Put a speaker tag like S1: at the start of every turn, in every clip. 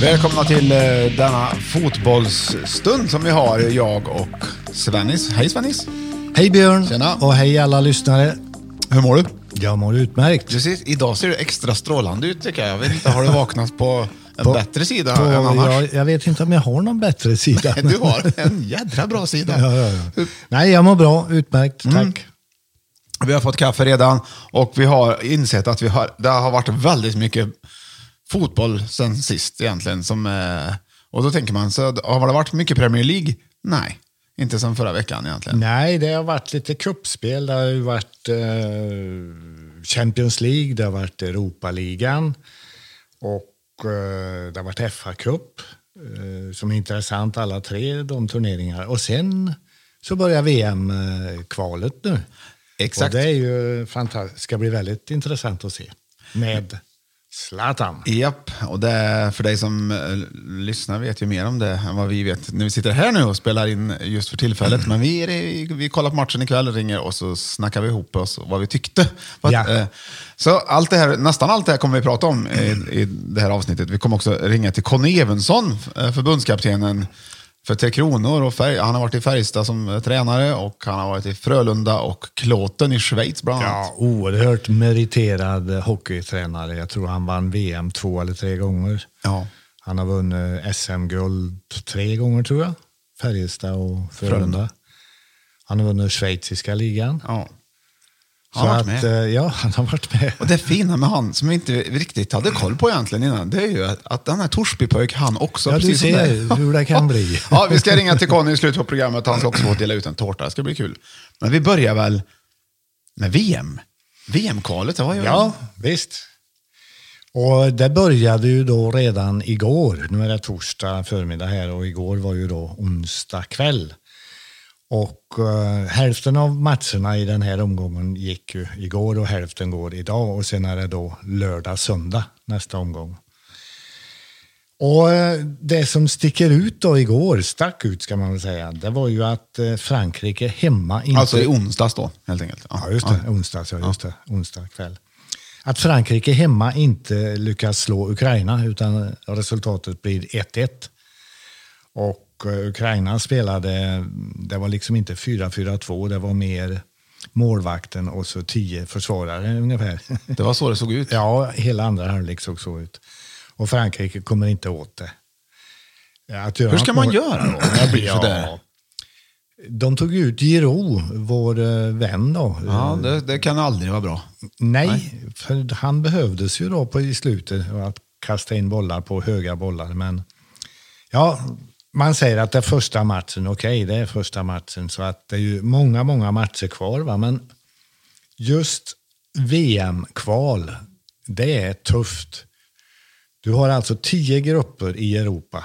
S1: Välkomna till eh, denna fotbollsstund som vi har, jag och Svennis. Hej Svennis!
S2: Hej Björn!
S1: Tjena.
S2: Och hej alla lyssnare.
S1: Hur mår du?
S2: Jag mår utmärkt.
S1: Precis, idag ser du extra strålande ut tycker jag. Jag vet inte, har du vaknat på en
S2: På-
S1: bättre sida
S2: På,
S1: än annars?
S2: jag, jag vet inte om jag har någon bättre sida.
S1: Nej, Du har en jädra bra sida.
S2: ja, ja, ja. Nej, jag mår bra. Utmärkt.
S1: Mm.
S2: Tack.
S1: Vi har fått kaffe redan och vi har insett att vi har, det har varit väldigt mycket fotboll sen sist egentligen. Som, eh, och då tänker man, så har det varit mycket Premier League? Nej, inte som förra veckan egentligen.
S2: Nej, det har varit lite kuppspel. Det har ju varit eh, Champions League, det har varit Europaligan och eh, det har varit FA-cup eh, som är intressant alla tre de turneringar. Och sen så börjar VM-kvalet nu.
S1: Exakt.
S2: Och det är ju fantastiskt. ska bli väldigt intressant att se. Med Zlatan.
S1: Japp, och det är för dig som eh, lyssnar vet ju mer om det än vad vi vet när vi sitter här nu och spelar in just för tillfället. Men vi, är- vi kollar på matchen ikväll, ringer och så snackar vi ihop oss vad vi tyckte. Att,
S2: Ja.
S1: eh, Så allt det här, nästan allt det här kommer vi prata om i, i det här avsnittet. Vi kommer också ringa till Conny Evensson, eh, förbundskaptenen för Tre Kronor. Och färg, han har varit i Färjestad som eh, tränare och han har varit i Frölunda och Klåten i Schweiz bland annat.
S2: Ja, oerhört meriterad hockeytränare. Jag tror han vann VM två eller tre gånger.
S1: Ja.
S2: Han har vunnit SM-guld tre gånger tror jag. Färjestad och Frölunda.
S1: Frölunda.
S2: Han har vunnit schweiziska ligan.
S1: Ja. Han har varit med.
S2: att, eh, Ja, han har varit med.
S1: Och det fina med han, som vi inte riktigt hade koll på egentligen innan, det är ju att, att den här Torsbypojk, han också,
S2: Ja, du
S1: precis som
S2: ser hur det kan bli.
S1: ja, vi ska ringa till Conny i slutet på programmet, han ska också få dela ut en tårta, det ska bli kul. Men vi börjar väl med VM. VM-kvalet, det var ju...
S2: Ja, visst. Och det började ju då redan igår. Nu är det torsdag förmiddag här och igår var ju då onsdag kväll. Och eh, hälften av matcherna i den här omgången gick ju igår och hälften går idag och sen är det då lördag, söndag nästa omgång. Och eh, det som sticker ut då igår, stack ut ska man väl säga, det var ju att eh, Frankrike hemma inte...
S1: Alltså i onsdags då, helt enkelt.
S2: Ja, just det. Onsdags, ja, just det. Onsdag kväll. Att Frankrike hemma inte lyckas slå Ukraina utan resultatet blir 1-1. Och Ukraina spelade, det var liksom inte 4-4-2, det var mer målvakten och så tio försvarare ungefär.
S1: Det var så det såg ut.
S2: Ja, hela andra halvlek såg så ut. Och Frankrike kommer inte åt det.
S1: Hur ska man göra då? Det blir sådär.
S2: Ja, de tog ut Giroud, vår eh, vän då.
S1: Ja, det, det kan aldrig vara bra.
S2: Nej, för han behövdes ju då på, i slutet att kasta in bollar på höga bollar. Men ja, man säger att det är första matchen. Okej, det är första matchen. Så att det är ju många, många matcher kvar. Va? Men just VM-kval, det är tufft. Du har alltså tio grupper i Europa.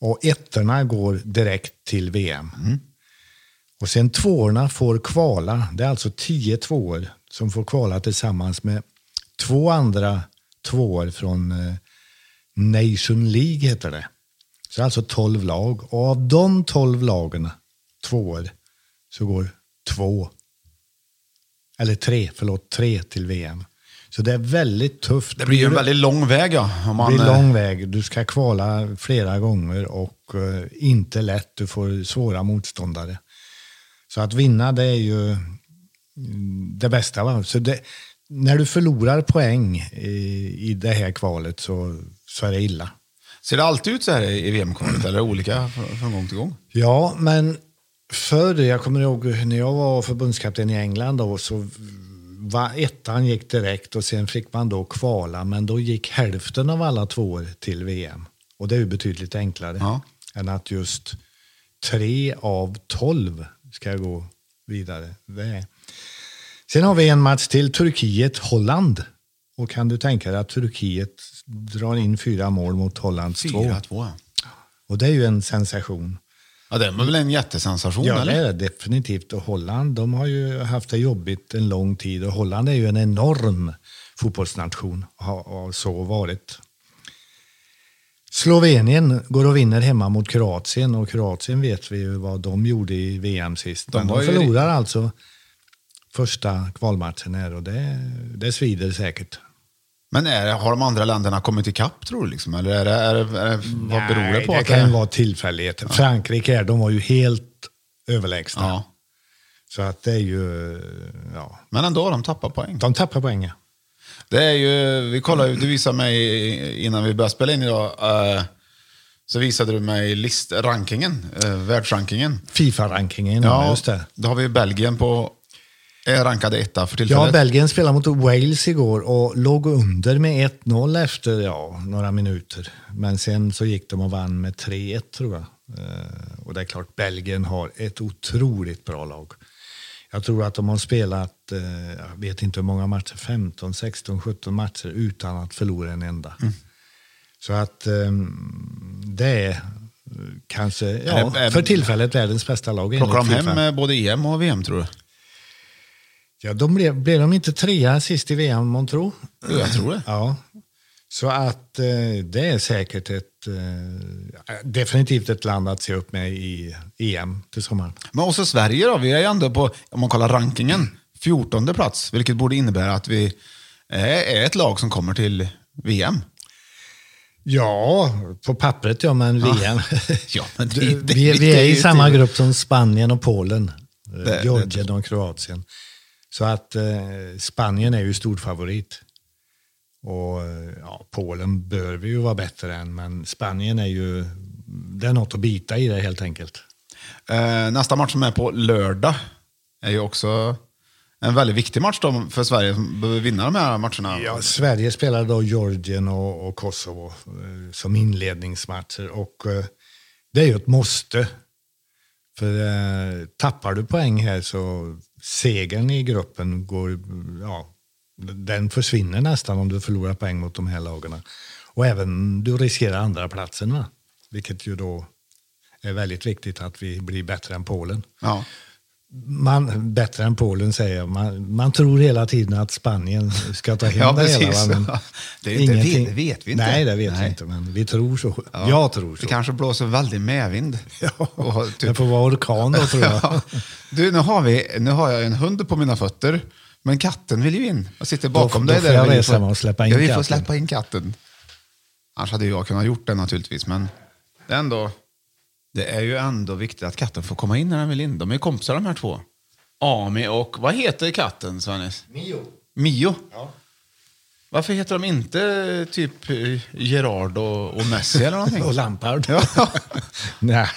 S2: Och ettorna går direkt till VM. Och sen tvåorna får kvala. Det är alltså tio tvåor som får kvala tillsammans med två andra tvåor från eh, Nation League heter det. Så alltså tolv lag. Och av de tolv lagen, tvåor, så går två, eller tre, förlåt, tre till VM. Så det är väldigt tufft.
S1: Det blir ju en väldigt lång väg ja. Om
S2: Det
S1: man,
S2: blir
S1: eh,
S2: lång väg. Du ska kvala flera gånger och eh, inte lätt. Du får svåra motståndare. Så att vinna det är ju mm, det bästa. Va? Så det, när du förlorar poäng i, i det här kvalet så, så är det illa.
S1: Ser det alltid ut så här i VM-kvalet eller olika från, gång till gång?
S2: Ja, men förr, jag kommer ihåg när jag var förbundskapten i England då, så var ettan gick direkt och sen fick man då kvala, men då gick hälften av alla tvåor till VM. Och det är ju betydligt enklare
S1: Ja.
S2: än att just tre av tolv ska gå vidare. Det. Sen har vi en match till, Turkiet-Holland. Och kan du tänka dig att Turkiet drar in fyra mål mot Hollands två?
S1: 4-2. ja.
S2: Och det är ju en sensation.
S1: Ja, det var väl en jättesensation?
S2: Ja, det
S1: eller?
S2: är det definitivt. Och Holland, de har ju haft det jobbigt en lång tid. Och Holland är ju en enorm fotbollsnation. och Har så varit. Slovenien går och vinner hemma mot Kroatien. Och Kroatien vet vi ju vad de gjorde i VM sist.
S1: De
S2: de
S1: ju-
S2: förlorar alltså första kvalmatchen här och det, det svider säkert.
S1: Men är det, har de andra länderna kommit ikapp tror du? Liksom? Eller är det, är det, är det, vad beror det på?
S2: det
S1: att
S2: kan vara tillfällighet. Frankrike här, de var ju helt överlägsna.
S1: Ja.
S2: Så att det är ju... Ja,
S1: Men ändå, de tappar poäng.
S2: de tappar poäng. ja.
S1: Det är ju, vi kollar, du visade mig innan vi började spela in idag, eh, så visade du mig list, rankingen, eh, världsrankingen.
S2: Fifa-rankingen, ja, just det.
S1: Då har vi Belgien på, är rankade etta för tillfället.
S2: Ja, Belgien spelade mot Wales igår och låg under med 1-0 efter ja, några minuter. Men sen så gick de och vann med 3-1 tror jag. Eh, och det är klart, Belgien har ett otroligt bra lag. Jag tror att de har spelat, eh, jag vet inte hur många matcher, 15, 16, 17 matcher utan att förlora en enda.
S1: Mm.
S2: Så att eh, det är eh, kanske, ja, för tillfället världens bästa lag.
S1: Plockar de hem eh, både EM och VM tror du?
S2: Ja, de blev, blev de inte trea sist i VM, månntro?
S1: Jo, jag tror det.
S2: Ja. Så att eh, det är säkert ett, eh, definitivt ett land att se upp med i EM till sommaren.
S1: Men också Sverige då, vi är ju ändå på, om man kollar rankingen, 14 plats. Vilket borde innebära att vi är, ett lag som kommer till VM.
S2: Ja, på pappret ja, men VM.
S1: Ja, men det-
S2: vi,
S1: det-
S2: vi, vi
S1: är
S2: i samma
S1: till-
S2: grupp som Spanien och Polen. eh,
S1: Det-
S2: Georgien och Kroatien. Så att eh, Spanien är ju storfavorit. Och eh, ja, Polen bör vi ju vara bättre än, men Spanien är ju... Det är något att bita i det helt enkelt.
S1: Eh, nästa match som är på lördag är ju också en väldigt viktig match då för Sverige som behöver vinna de här matcherna.
S2: Ja, Sverige spelar då Georgien och, och Kosovo eh, som inledningsmatcher. Och eh, det är ju ett måste. För eh, tappar du poäng här så segern i gruppen går, ja, den försvinner nästan om du förlorar poäng mot de här lagarna. Och även du riskerar andra platsen va? Vilket ju då är väldigt viktigt att vi blir bättre än Polen.
S1: Ja.
S2: Man, bättre än Polen säger jag. Man, man tror hela tiden att Spanien ska ta hem
S1: Ja,
S2: det hela. Men
S1: Det är inte- det vet vi inte.
S2: Nej, det vet
S1: Nej.
S2: vi inte. Men vi tror så. Jag tror så.
S1: Det kanske blåser väldigt medvind.
S2: Ja,
S1: Och typ-
S2: det får vara orkan då tror jag.
S1: Ja. Du, nu har, vi, nu har jag en hund på mina fötter. Men katten vill ju in och sitter bakom
S2: Då-
S1: dig.
S2: då får
S1: där.
S2: jag
S1: Vi
S2: resa mig och släppa in
S1: ja, vi får
S2: katten.
S1: släppa in katten. Annars hade jag kunnat gjort det naturligtvis. Men det är, ändå, det är ju ändå viktigt att katten får komma in när den vill in. De är ju kompisar de här två. Ami och, vad heter katten Svennis?
S2: Mio.
S1: Mio? Varför heter de inte typ eh, Gerard och, och Messi eller någonting?
S2: Och Lampard.
S1: Ja.
S2: Nej.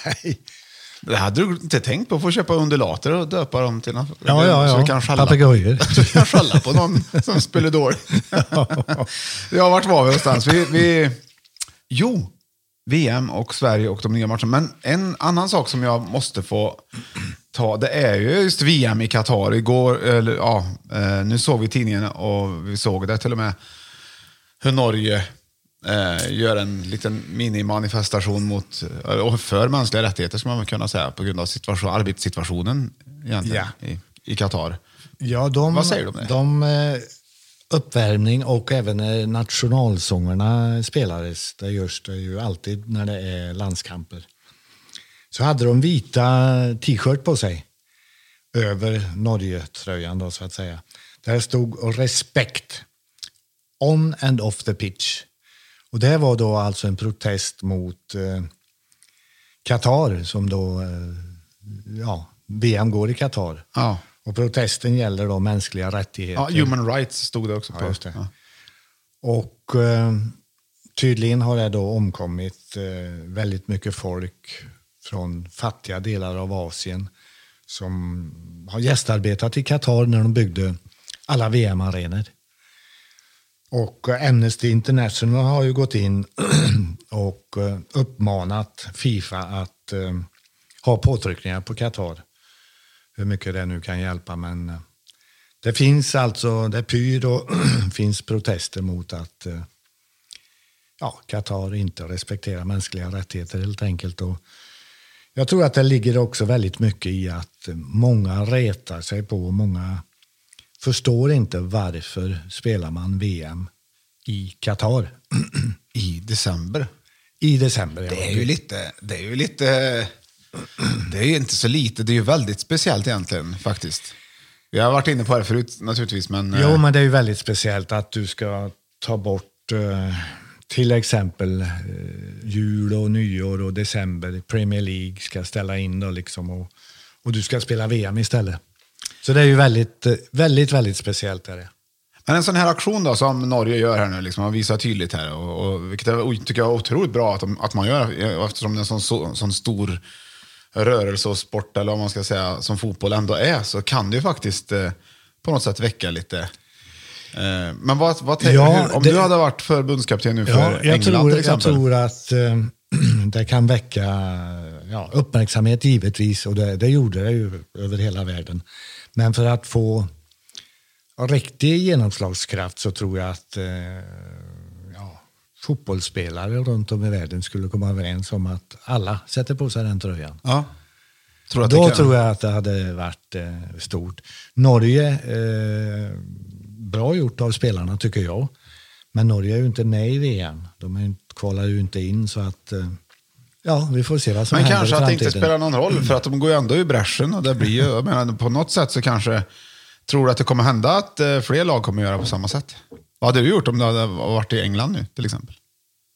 S1: Det hade du inte tänkt på, att få köpa undulater och döpa dem till något.
S2: Ja, ja,
S1: Så
S2: ja.
S1: kan skälla,
S2: Papegojor.
S1: så vi kan skälla på någon som spelar dåligt. ja, vart var vi någonstans? Vi, vi, jo, VM och Sverige och de nya matcherna. Men en annan sak som jag måste få ta, det är ju just VM i Qatar. Igår, eller ja, eh, nu såg vi tidningen och vi såg det till och med hur Norge eh, gör en liten minimanifestation mot, eh, för mänskliga rättigheter, ska man kunna säga, på grund av situation, arbetssituationen egentligen, i, i Qatar.
S2: Ja, de,
S1: Vad säger du om det?
S2: De, eh, uppvärmning och även när nationalsångerna spelades, det görs det ju alltid när det är landskamper. Så hade de vita t-shirt på sig över Norge-tröjan då så att säga. Där stod respekt on and off the pitch. Och det var då alltså en protest mot eh, Qatar som då, eh, ja, VM går i Qatar.
S1: Ja.
S2: Och protesten gäller då mänskliga rättigheter.
S1: Ja, human rights stod det också på.
S2: Ja, det. Och eh, tydligen har det då omkommit eh, väldigt mycket folk från fattiga delar av Asien som har gästarbetat i Qatar när de byggde alla VM-arenor. Och eh, Amnesty International har ju gått in och eh, uppmanat Fifa att eh, ha påtryckningar på Qatar. Hur mycket det nu kan hjälpa. Men eh, det finns alltså, det pyr och finns protester mot att eh, ja, Qatar inte respekterar mänskliga rättigheter helt enkelt. Och jag tror att det ligger också väldigt mycket i att många retar sig på och många förstår inte varför spelar man VM i Qatar.
S1: I december.
S2: I december, ja.
S1: Det är ju lite, det är ju lite, det är inte så lite, det är ju väldigt speciellt egentligen faktiskt. Vi har varit inne på det förut naturligtvis, men...
S2: Jo,
S1: eh,
S2: men det är ju väldigt speciellt att du ska ta bort eh, till exempel eh, jul och nyår och december. Premier League ska ställa in då liksom och, och du ska spela VM istället. Så det är ju väldigt, väldigt, väldigt speciellt. Är det.
S1: Men en sån här aktion då som Norge gör här nu, liksom, man visar tydligt här, och, och, vilket jag tycker jag är otroligt bra att, de, att man gör, eftersom det är en sån, så, sån stor rörelse och sport, eller vad man ska säga, som fotboll ändå är, så kan det ju faktiskt eh, på något sätt väcka lite. Eh, men vad, vad tänker
S2: Ja,
S1: du, om
S2: det-
S1: du hade varit förbundskapten nu för
S2: Ja, jag,
S1: England
S2: tror,
S1: till
S2: jag
S1: exempel?
S2: tror att eh, det kan väcka ja, uppmärksamhet givetvis och det, det gjorde det ju över hela världen. Men för att få riktig genomslagskraft så tror jag att ja, fotbollsspelare runt om i världen skulle komma överens om att alla sätter på sig den tröjan.
S1: Ja. Tror
S2: Då
S1: kan,
S2: tror jag att det hade varit eh, stort. Norge, eh, bra gjort av spelarna tycker jag. Men Norge är ju inte med i VM. De är, kvalar ju inte in så att... Eh, ja, vi får se vad som
S1: Men
S2: händer
S1: kanske
S2: i
S1: att det inte spelar någon roll, för att de går ju ändå i bräschen. Och det blir ju, jag menar, på något sätt så kanske, tror du att det kommer hända att eh, fler lag kommer göra på samma sätt? Vad hade du gjort om du hade varit i England nu till exempel?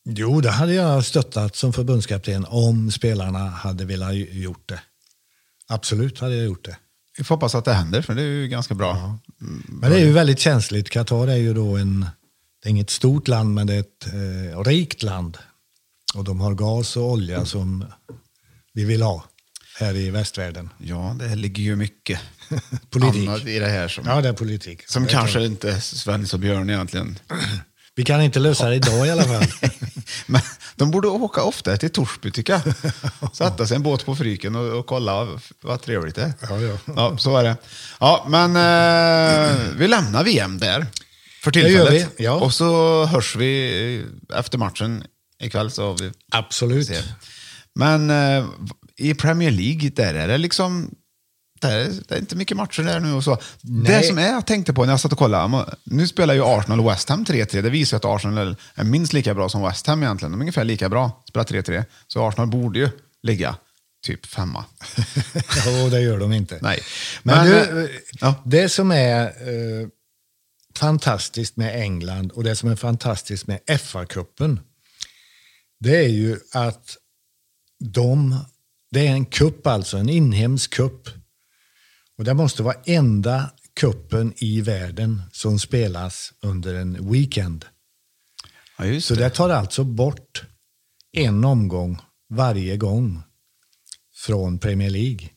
S2: Jo, det hade jag stöttat som förbundskapten om spelarna hade velat gjort det. Absolut hade jag gjort det.
S1: Vi får hoppas att det händer, för det är ju ganska bra.
S2: Men det är ju väldigt känsligt. Qatar är ju då en, det är inget stort land, men det är ett eh, rikt land. Och de har gas och olja som vi vill ha här i västvärlden.
S1: Ja, det ligger ju mycket
S2: Politik.
S1: annat i det här som,
S2: Ja, det är politik.
S1: som
S2: Det
S1: kanske
S2: kan-
S1: inte Svennis och Björn egentligen.
S2: Vi kan inte lösa det idag i alla fall.
S1: Men de borde åka ofta till Torsby tycker jag. Sätta sig en båt på Fryken och, och kolla vad trevligt det är.
S2: Ja, ja.
S1: ja så är det. Ja, men eh, vi lämnar VM där för
S2: Det gör
S1: tillfället.
S2: vi, ja.
S1: Och så hörs vi efter matchen ikväll. Så vi
S2: Absolut.
S1: ser. Men eh, i Premier League, där är det liksom... Där är, det är inte mycket matcher där nu och så. Det
S2: Nej.
S1: som är, jag tänkte på när jag satt och kollade, nu spelar ju Arsenal och West Ham 3-3. Det visar att Arsenal är minst lika bra som West Ham egentligen. De är ungefär lika bra, spelar 3-3. Så Arsenal borde ju ligga typ femma.
S2: Jo, det gör de inte.
S1: Nej.
S2: Men,
S1: Men,
S2: du,
S1: eh, ja.
S2: det som är eh, fantastiskt med England och det som är fantastiskt med FA-cupen, det är ju att de, det är en kupp alltså, en inhemsk kupp. Och det måste vara enda kuppen i världen som spelas under en weekend.
S1: ja,
S2: Så
S1: det.
S2: tar alltså bort en omgång varje gång från Premier League.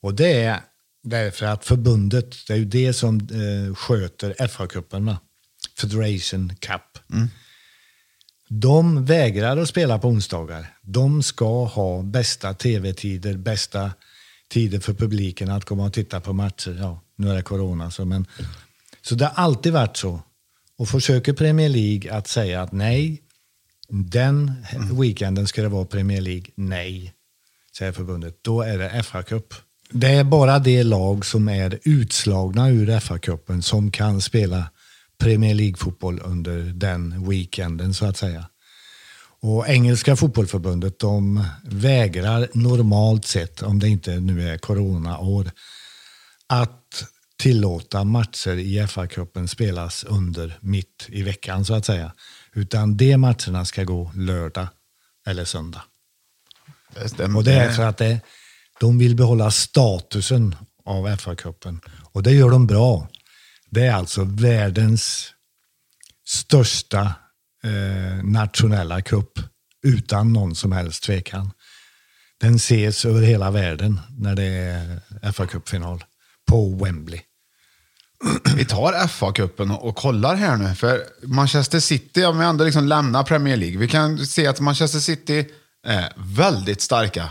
S2: Och det är därför att förbundet, det är ju det som eh, sköter FA-cupen? Federation Cup. De vägrar att spela på onsdagar. De ska ha bästa tv-tider, bästa tider för publiken att komma och titta på matcher. Ja, nu är det corona, så, men, så det har alltid varit så. Och försöker Premier League att säga att nej, den weekenden ska det vara Premier League. Nej, säger förbundet. Då är det FA-cup. Det är bara det lag som är utslagna ur FA-cupen som kan spela Premier League-fotboll under den weekenden så att säga. Och engelska fotbollförbundet de vägrar normalt sett, om det inte nu är coronaår, att tillåta matcher i FA-cupen spelas under mitt i veckan så att säga. Utan de matcherna ska gå lördag eller söndag.
S1: Det stämmer.
S2: Och det är för att det, de vill behålla statusen av FA-cupen. Och det gör de bra. Det är alltså världens största eh, nationella cup utan någon som helst tvekan. Den ses över hela världen när det är FA-cupfinal på Wembley.
S1: Vi tar FA-cupen och kollar här nu. För Manchester City, om vi ändå liksom lämnar Premier League. Vi kan se att Manchester City är väldigt starka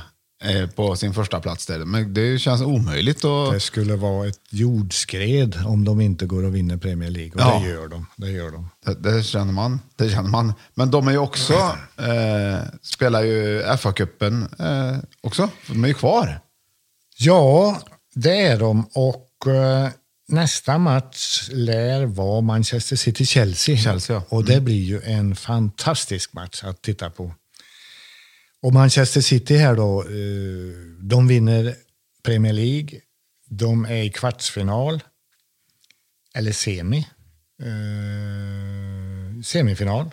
S1: på sin första plats där. Men det känns omöjligt. Och...
S2: Det skulle vara ett jordskred om de inte går och vinner Premier League. Och
S1: Ja.
S2: det gör de. Det gör de.
S1: Det, det, känner man, det känner man. Men de är ju också, eh, spelar ju FA-cupen eh, också. De är ju kvar.
S2: Ja, det är de. Och eh, nästa match lär vara Manchester City-Chelsea.
S1: Chelsea, ja.
S2: Och det blir ju en fantastisk match att titta på. Och Manchester City här då, eh, de vinner Premier League. De är i kvartsfinal. Eller semi. Eh, semifinal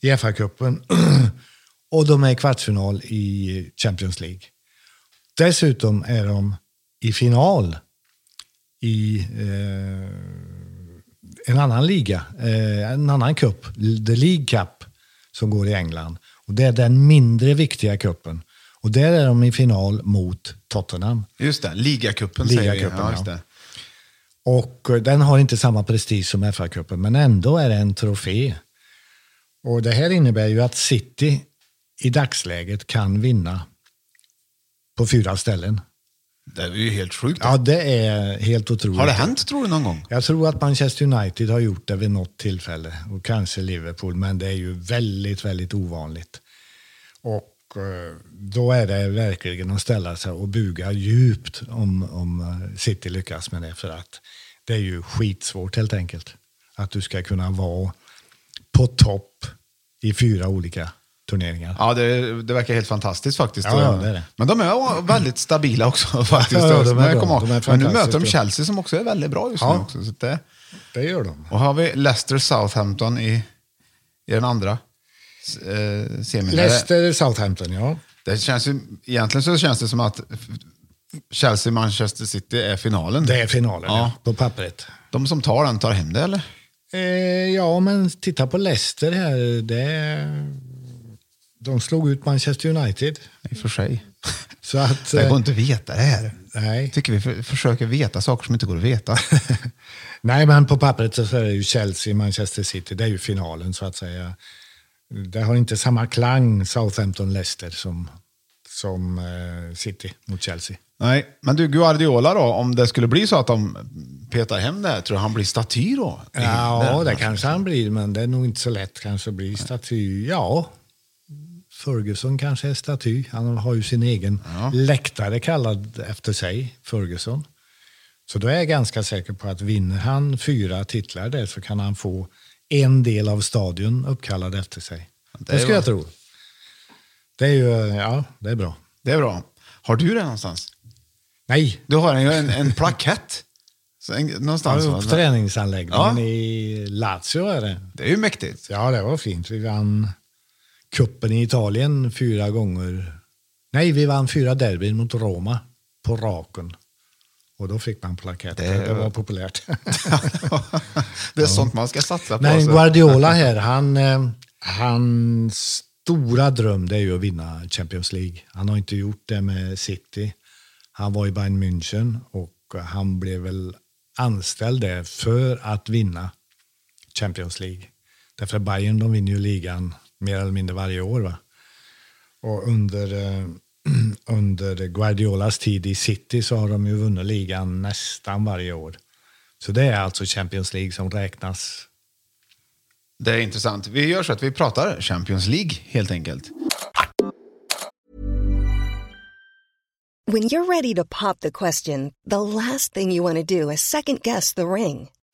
S2: i FA-cupen. och de är i kvartsfinal i Champions League. Dessutom är de i final i eh, en annan liga, eh, en annan cup, The League Cup, som går i England. Och Det är den mindre viktiga cupen. Och där är de i final mot Tottenham.
S1: Just det, ligacupen säger vi. Ja,
S2: ja. Och eh, den har inte samma prestige som FA-cupen, men ändå är det en trofé. Och det här innebär ju att City i dagsläget kan vinna på fyra ställen.
S1: Det är ju helt sjukt.
S2: Ja, det är helt otroligt.
S1: Har det hänt tror du någon gång?
S2: Jag tror att Manchester United har gjort det vid något tillfälle och kanske Liverpool, men det är ju väldigt, väldigt ovanligt. Och eh, då är det verkligen att ställa sig och buga djupt om, om eh, City lyckas med det, för att det är ju skitsvårt helt enkelt. Att du ska kunna vara på topp i fyra olika turneringar.
S1: Ja, det, det verkar helt fantastiskt faktiskt.
S2: Ja, ja, det är det.
S1: Men de är väldigt stabila också faktiskt.
S2: Ja, de är bra. De är
S1: Men nu möter de. Chelsea som också är väldigt bra just nu. Också, så det,
S2: Det gör de.
S1: och har vi Leicester Southampton i, i den andra eh, semin.
S2: Leicester, Southampton, ja.
S1: Det känns ju, egentligen så känns det som att Chelsea-Manchester City är finalen.
S2: Det är finalen,
S1: Ja.
S2: ja. på pappret.
S1: De som tar den tar hem det eller?
S2: Eh, ja, men titta på Leicester här. Det, de slog ut Manchester United.
S1: I och för sig.
S2: Så att,
S1: Det går
S2: eh,
S1: inte att veta det här.
S2: nej.
S1: Tycker vi för, försöker veta saker som inte går att veta.
S2: nej, men på pappret så är det ju Chelsea, Manchester City. Det är ju finalen så att säga. Det har inte samma klang, Southampton-Leicester, som, som eh, City mot Chelsea.
S1: Nej, men du Guardiola då, om det skulle bli så att de petar hem det här, tror du han blir staty då?
S2: Ja, det kanske han blir, men det är nog inte så lätt kanske att bli staty. Ja, Ferguson kanske är staty. Han har ju sin egen läktare kallad efter sig, Ferguson. Så då är jag ganska säker på att vinner han fyra titlar där så kan han få en del av stadion uppkallad efter sig. Det,
S1: är
S2: skulle jag tro. Det är ju, ja, det är bra.
S1: Det är bra. Har du det någonstans?
S2: Nej,
S1: Du har en, en, en plakett. En, någonstans.
S2: på
S1: va?
S2: träningsanläggningen
S1: Ja.
S2: i Lazio är det.
S1: Det är ju mäktigt.
S2: Ja, det var fint. Vi vann kuppen i Italien fyra gånger. Nej, vi vann fyra derbyn mot Roma på raken. Och då fick man plakett.
S1: Det-
S2: Det, var populärt.
S1: det är sånt man ska satsa på.
S2: Men
S1: så.
S2: Guardiola här, han, eh, hans stora dröm det är ju att vinna Champions League. Han har inte gjort det med City. Han var i Bayern München och han blev väl anställd där för att vinna Champions League. Därför att Bayern de vinner ju ligan mer eller mindre varje år. Va? Och under, eh, under Guardiolas tid i City så har de ju vunnit ligan nästan varje år. Så det är alltså Champions League som räknas.
S1: Det är intressant. Vi gör så att vi pratar Champions League helt enkelt.
S3: When you're ready to pop the question, the last thing you want to do is second guess the ring.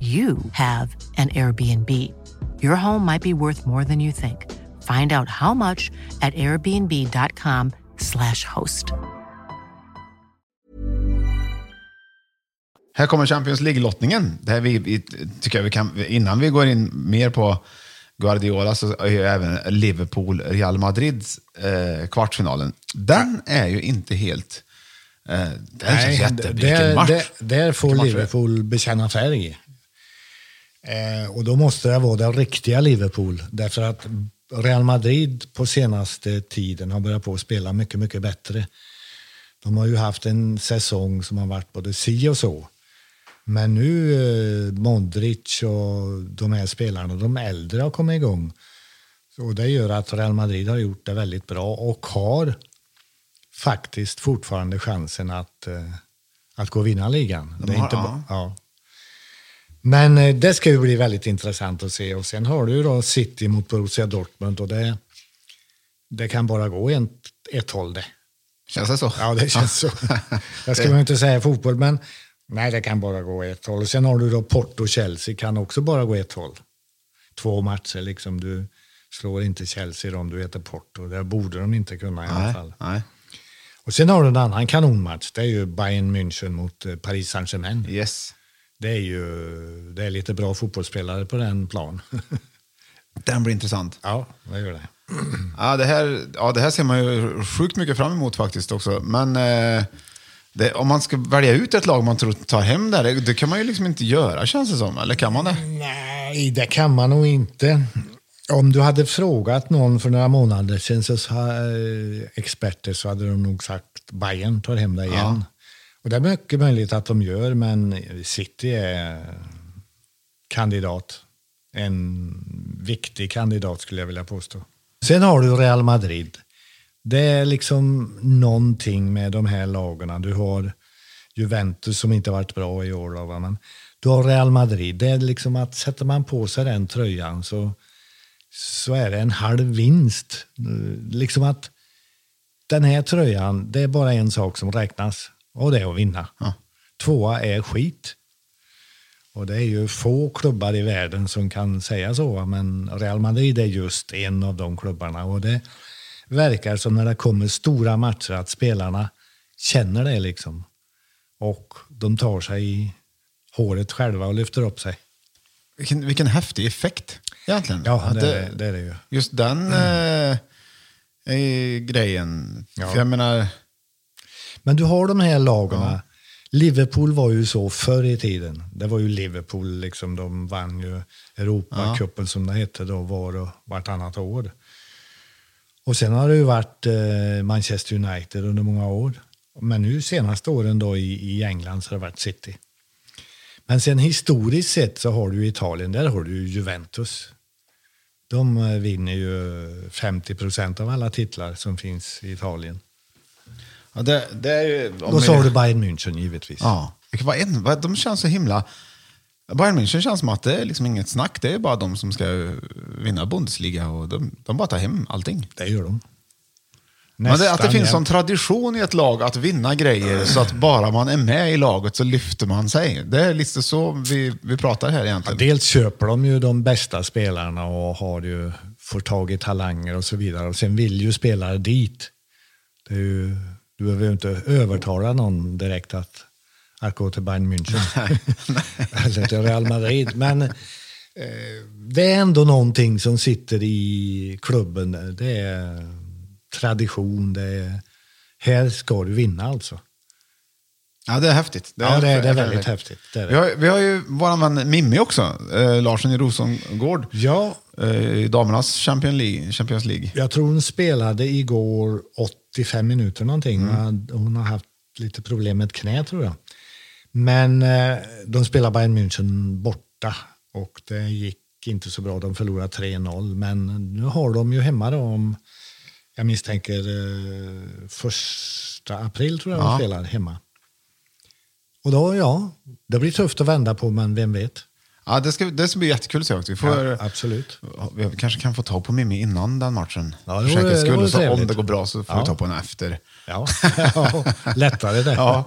S4: you have an Airbnb. Your home might be worth more than you think. Find out how much at airbnb.com/slash host.
S1: Här kommer Champions League-lottningen. Det här vi, vi, tycker jag vi kan, innan vi går in mer på Guardiola så är ju även Liverpool-Real Madrids eh, kvartsfinalen. Den är ju inte helt... Eh, den känns jätte... Vilken
S2: där,
S1: match!
S2: där, där får. Liverpool bekänna färg. Eh, och då måste det vara det riktiga Liverpool. Därför att Real Madrid på senaste tiden har börjat på att spela mycket, mycket bättre. De har ju haft en säsong som har varit både si och så. Men nu eh, Modric och de här spelarna, de äldre har kommit igång. Och det gör att Real Madrid har gjort det väldigt bra och har faktiskt fortfarande chansen att, eh, att gå och vinna ligan.
S1: De
S2: det är
S1: har-
S2: inte
S1: ja.
S2: ja. Men eh, det ska ju bli väldigt intressant att se. Och sen har du då City mot Borussia Dortmund och det, det kan bara gå ett, ett håll det.
S1: Känns det så?
S2: Ja, det känns så. Jag ska väl inte säga fotboll, men nej, det kan bara gå ett håll. Och sen har du då Porto-Chelsea, kan också bara gå ett håll. Två matcher, liksom. Du slår inte Chelsea om du heter Porto. Det borde de inte kunna i alla fall.
S1: nej.
S2: Och sen har du en annan kanonmatch. Det är ju Bayern München mot eh, Paris Saint-Germain.
S1: Yes.
S2: Det är ju det är lite bra fotbollsspelare på den plan.
S1: Den blir intressant.
S2: ja, det gör det.
S1: Ja, det här, ja, det här ser man ju sjukt mycket fram emot faktiskt också. Men eh, det, om man ska välja ut ett lag man tror tar hem det, här, det, det kan man ju liksom inte göra känns det som. Eller kan man det?
S2: Nej, det kan man nog inte. Om du hade frågat någon för några månader sedan, så eh, experter, så hade de nog sagt Bayern tar hem det igen. Och det är mycket möjligt att de gör, men City är kandidat. En viktig kandidat skulle jag vilja påstå. Sen har du Real Madrid. Det är liksom någonting med de här lagarna. Du har Juventus som inte varit bra i år. Då. Men du har Real Madrid. Det är liksom att sätter man på sig den tröjan så, så är det en halv vinst. Liksom att den här tröjan, det är bara en sak som räknas och det är att vinna. Tvåa är skit. Och det är ju få klubbar i världen som kan säga så, men Real Madrid är just en av de klubbarna. Och det verkar som när det kommer stora matcher att spelarna känner det liksom. Och de tar sig i håret själva och lyfter upp sig.
S1: Vilken, vilken häftig effekt egentligen.
S2: Ja, det, är- det är det ju.
S1: Just den eh, är grejen.
S2: Ja.
S1: För jag menar,
S2: Men du har de här lagarna. Liverpool var ju så förr i tiden. Det var ju Liverpool, liksom, de vann ju Europacupen som det hette då var och vartannat år. Och sen har det ju varit eh, Manchester United under många år. Men nu senaste åren då i, i England så har det varit City. Men sen historiskt sett så har du i Italien, där har du ju Juventus. De eh, vinner ju 50 procent av alla titlar som finns i Italien.
S1: Ja, det, det är ju... vi-
S2: har du Bayern München givetvis.
S1: Ja, vilket var en, vad- de känns så himla... Bayern München känns som att det är liksom inget snack. Det är bara de som ska vinna Bundesliga och de, de bara tar hem allting.
S2: Det gör de.
S1: Men det, att det finns sån
S2: jämt.
S1: tradition i ett lag att vinna grejer så att bara man är med i laget så lyfter man sig. Det är lite så vi, vi pratar här
S2: Ja,
S1: egentligen.
S2: dels köper de ju de bästa spelarna och har ju, får tag i talanger och så vidare. Och sen vill ju spelare dit. Det är ju, du behöver ju inte övertala någon direkt att, att gå till Bayern München. Eller till Real Madrid. Men eh, det är ändå någonting som sitter i klubben. Det är tradition. Det är, här ska du vinna alltså.
S1: Ja, det är häftigt.
S2: Ja, det är, det är väldigt häftigt. Det är
S1: Vi
S2: det.
S1: har, vi har ju vår vän Mimmi också, eh, Larsson i Rosengård,
S2: Ja,
S1: eh, i damernas Champions League. Champions League.
S2: Jag tror hon spelade igår 85 minuter någonting.
S1: Mm.
S2: Hon har haft lite problem med ett knä tror jag. Men eh, de spelar Bayern München borta och det gick inte så bra. De förlorade 3-0. Men nu har de ju hemma då om, jag misstänker, eh, första april tror jag
S1: Ja.
S2: de spelar hemma. Och då, ja, det blir tufft att vända på, men vem vet?
S1: Ja, det, ska, det ska bli jättekul att se också. Vi, får,
S2: Ja, absolut.
S1: vi kanske kan få tag på Mimmi innan den matchen.
S2: Ja, det vore- det
S1: skull.
S2: vore
S1: Så om det går bra så får
S2: Ja.
S1: vi ta på henne efter.
S2: Ja, ja lättare det.
S1: Ja.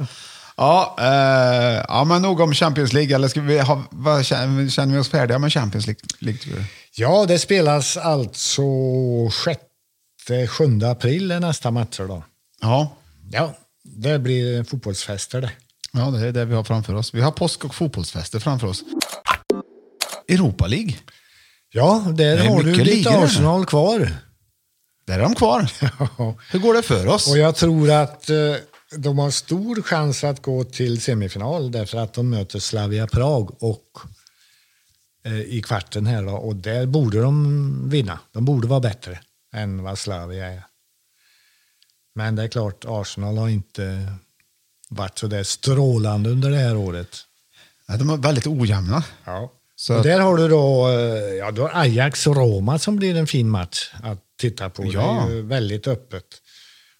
S1: Ja, eh, ja, men nog om Champions League. Eller ska vi ha, vad, känner vi oss färdiga med Champions League? League?
S2: Ja, det spelas alltså 6-7 april är nästa matcher då.
S1: Ja.
S2: Ja, det blir fotbollsfester det.
S1: Ja, det är det vi har framför oss. Vi har påsk och fotbollsfester framför oss. Europa League,
S2: Ja, där har du lite. Arsenal kvar.
S1: där är de kvar. Hur går det för oss?
S2: Och jag tror att eh, de har stor chans att gå till semifinal därför att de möter Slavia Prag och eh, i kvarten här då, och där borde de vinna. De borde vara bättre än vad Slavia är. Men det är klart, Arsenal har inte varit så där strålande under det här året.
S1: Ja, de är väldigt ojämna.
S2: Ja.
S1: Så
S2: och där har du då, eh, ja, då Ajax och Roma som blir en fin match att titta på.
S1: Ja.
S2: Det är ju väldigt öppet.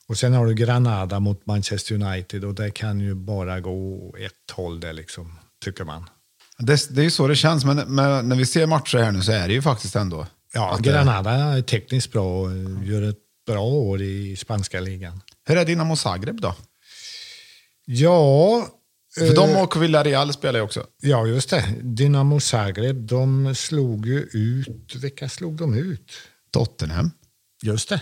S2: Och sen har du Granada mot Manchester United och det kan ju bara gå ett håll där liksom, tycker man.
S1: Det, det är ju så det känns, men, men när vi ser matcher här nu så är det ju faktiskt ändå...
S2: Ja,
S1: det-
S2: Granada är tekniskt bra och gör ett bra år i spanska ligan.
S1: Hur är Dinamo Zagreb då?
S2: Ja,
S1: För de och Villarreal spelar ju också.
S2: ja just det. Dynamo Zagreb, de slog ju ut, vilka slog de ut?
S1: Tottenham.
S2: Just det.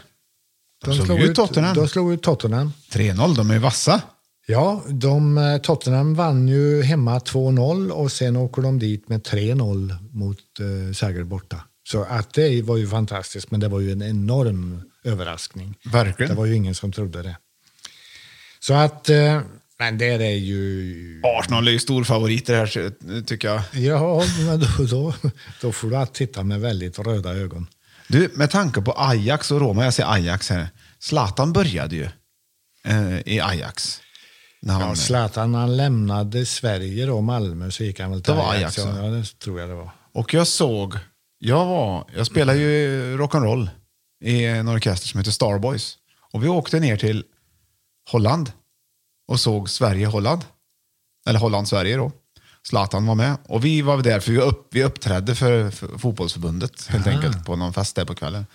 S1: De slog ut Tottenham.
S2: De slog ut Tottenham.
S1: 3-0, de är vassa.
S2: Ja, de, eh, Tottenham vann ju hemma 2-0 och sen åker de dit med 3-0 mot eh, Zagreb borta. Så att det var ju fantastiskt, men det var ju en enorm överraskning.
S1: Verkligen.
S2: Det var ju ingen som trodde det. Så att, eh, men det är ju...
S1: Arsenal är ju storfavoriter här, tycker jag.
S2: Ja, men då, då, då får du att titta med väldigt röda ögon.
S1: Du, med tanke på Ajax och Roma, jag ser Ajax här. Zlatan började ju eh, i Ajax. När han,
S2: Ja, Zlatan, han lämnade Sverige då, Malmö, så gick han väl till
S1: Det var
S2: Ajax.
S1: Ajax,
S2: ja, det tror jag det var.
S1: och jag såg, jag var, jag spelar ju rock'n'roll i en orkester som heter Starboys. Och vi åkte ner till Holland och såg Sverige-Holland. Eller Holland-Sverige då. Zlatan var med. Och vi var där för vi, upp, vi uppträdde för, för fotbollsförbundet helt enkelt på någon fest där på kvällen.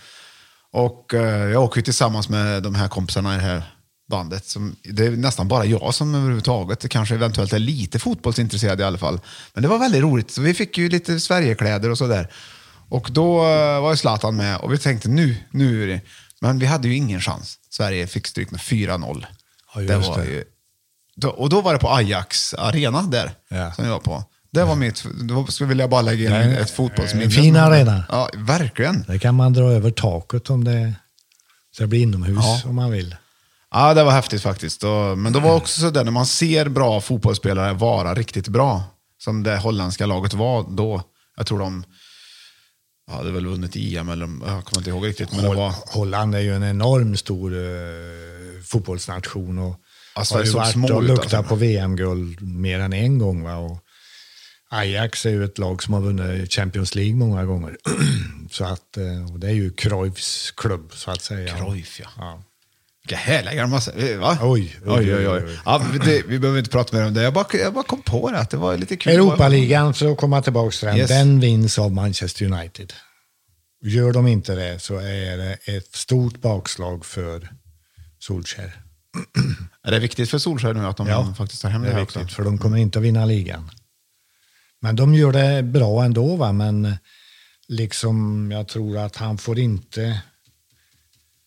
S1: Och eh, jag åker tillsammans med de här kompisarna i det här bandet. Som, det är nästan bara jag som överhuvudtaget kanske eventuellt är lite fotbollsintresserad i alla fall. Men det var väldigt roligt. Så vi fick ju lite Sverigekläder och sådär. Och då eh, var Zlatan med och vi tänkte nu, nu är det... Men vi hade ju ingen chans. Sverige fick stryk med 4-0.
S2: Ja,
S1: det var
S2: det.
S1: Ju, och då var det på Ajax arena där
S2: Ja.
S1: som jag var på. Det var mitt, då skulle jag bara lägga in
S2: en-
S1: ett fotbollsminne.
S2: en fin arena.
S1: Ja, verkligen.
S2: Det kan man dra över taket om det, så det blir inomhus
S1: Ja.
S2: om man vill.
S1: Ja, det var häftigt faktiskt. Men det var också sådär när man ser bra fotbollsspelare vara riktigt bra, som det holländska laget var då. Jag tror de hade väl vunnit EM, eller jag kommer inte ihåg riktigt. Men det var,
S2: Holland är ju en enorm stor eh, fotbollsnation och
S1: Alltså,
S2: har ju
S1: såg
S2: varit
S1: små
S2: och luktat
S1: alltså.
S2: på VM-guld mer än en gång. Va? Och Ajax är ju ett lag som har vunnit Champions League många gånger. så att, eh, och det är ju Cruyffs klubb så att säga.
S1: Cruyff, ja.
S2: ja.
S1: Vilka härliga gamla... Va?
S2: Oj, oj,
S1: oj, oj,
S2: oj,
S1: oj.
S2: oj.
S1: Ja, det, vi behöver inte prata mer om det. Jag bara, jag bara kom på det, att det var lite kul.
S2: Europaligan, för att komma tillbaka till den,
S1: Yes.
S2: den vinns av Manchester United. Gör de inte det så är det ett stort bakslag för Solskjaer.
S1: Är det viktigt för Solskjaer nu att de faktiskt tar hem det,
S2: det är
S1: här
S2: viktigt,
S1: också?
S2: för de kommer inte att vinna ligan. Men de gör det bra ändå, va? men liksom, jag tror att han får inte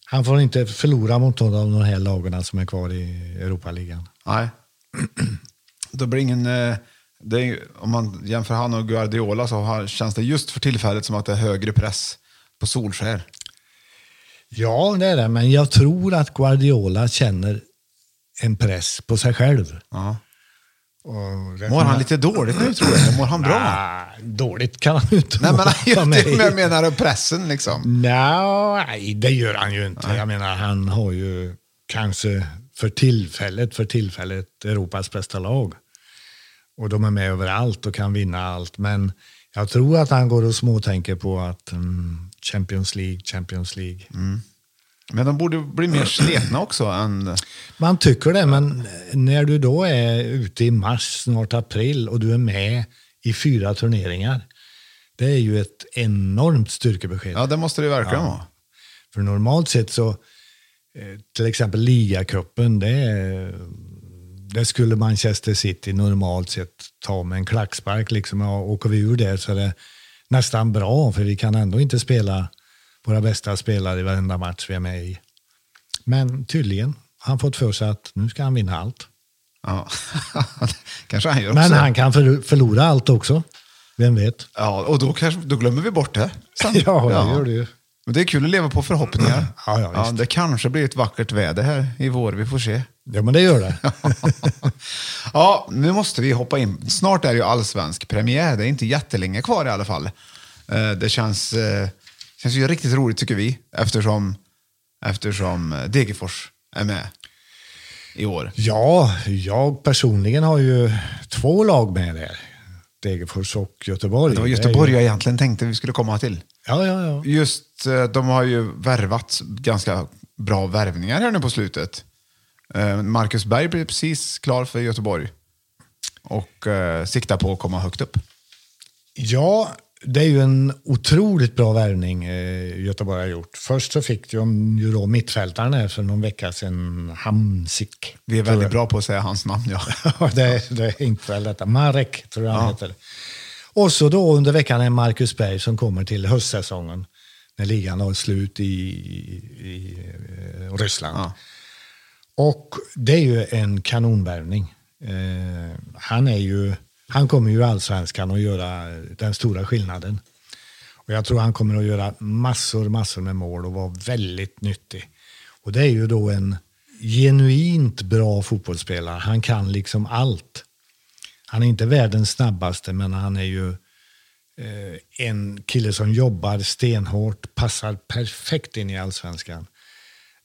S2: han får inte förlora mot någon av de här lagarna som är kvar i Europaligan.
S1: Nej. Det blir ingen... eh, Det är, om man jämför han och Guardiola så har, känns det just för tillfället som att det är högre press på Solskjaer.
S2: Ja, det är det, men jag tror att Guardiola känner en press på sig själv.
S1: Ja. Mår han lite dåligt nu tror jag? Mår han bra?
S2: Ah, dåligt kan han ju inte
S1: Nej, men
S2: för mig.
S1: jag menar pressen liksom.
S2: Nej, det gör han ju inte. Jag menar, han har ju kanske för tillfället, för tillfället Europas bästa lag. Och de är med överallt och kan vinna allt. Men jag tror att han går och småtänker på att mm, Champions League, Champions League.
S1: Men de borde bli mer sletna också än...
S2: Man tycker det, men när du då är ute i mars, snart april och du är med i fyra turneringar. Det är ju ett enormt styrkebesked.
S1: Ja, det måste det verkligen vara.
S2: För normalt sett så, eh, till exempel ligacupen, det det skulle Manchester City normalt sett ta med en klackspark. Liksom. Ja, åker vi ur det så är det nästan bra, för vi kan ändå inte spela våra bästa spelare i varenda match vi är med i. Men tydligen har han fått för sig att nu ska han vinna allt.
S1: Ja. kanske han gör
S2: Men
S1: också.
S2: han kan förlo- förlora allt också. Vem vet?
S1: Ja, och då, kanske, då glömmer vi bort det. sen.
S2: Ja, det gör det ju.
S1: Men det är kul att leva på förhoppningar.
S2: Ja, ja, visst.
S1: det kanske blir ett vackert väder här i vår, vi får se.
S2: Ja, men det gör det.
S1: ja, nu måste vi hoppa in. Snart är det ju allsvensk premiär. Det är inte jättelänge kvar i alla fall. Eh, Det känns, eh, känns ju riktigt roligt tycker vi, eftersom, eftersom Degerfors är med i år.
S2: Ja, jag personligen har ju två lag med där. Degerfors och Göteborg.
S1: Det var Göteborg jag egentligen tänkte vi skulle komma till.
S2: Ja, ja, ja.
S1: Just, eh, de har ju värvat ganska bra värvningar här nu på slutet. Eh, Marcus Berg blir precis klar för Göteborg. Och eh, siktar på att komma högt upp.
S2: Ja, det är ju en otroligt bra värvning eh, Göteborg har gjort. Först så fick de ju då mittfältaren här för någon vecka sedan, Hamsik.
S1: Vi är väldigt bra på att säga hans namn, ja.
S2: Ja, det, det är inte väl detta. Marek tror jag han heter. Och så då under veckan är Marcus Berg som kommer till höstsäsongen. När ligan har slut i, i, eh, Ryssland.
S1: Ja.
S2: Och det är ju en kanonvärvning. Eh, han, är ju, han kommer ju i allsvenskan att göra den stora skillnaden. Och jag tror han kommer att göra massor, massor med mål och vara väldigt nyttig. Och det är ju då en genuint bra fotbollsspelare. Han kan liksom allt. Han är inte världens snabbaste, men han är ju eh, en kille som jobbar stenhårt, passar perfekt in i allsvenskan.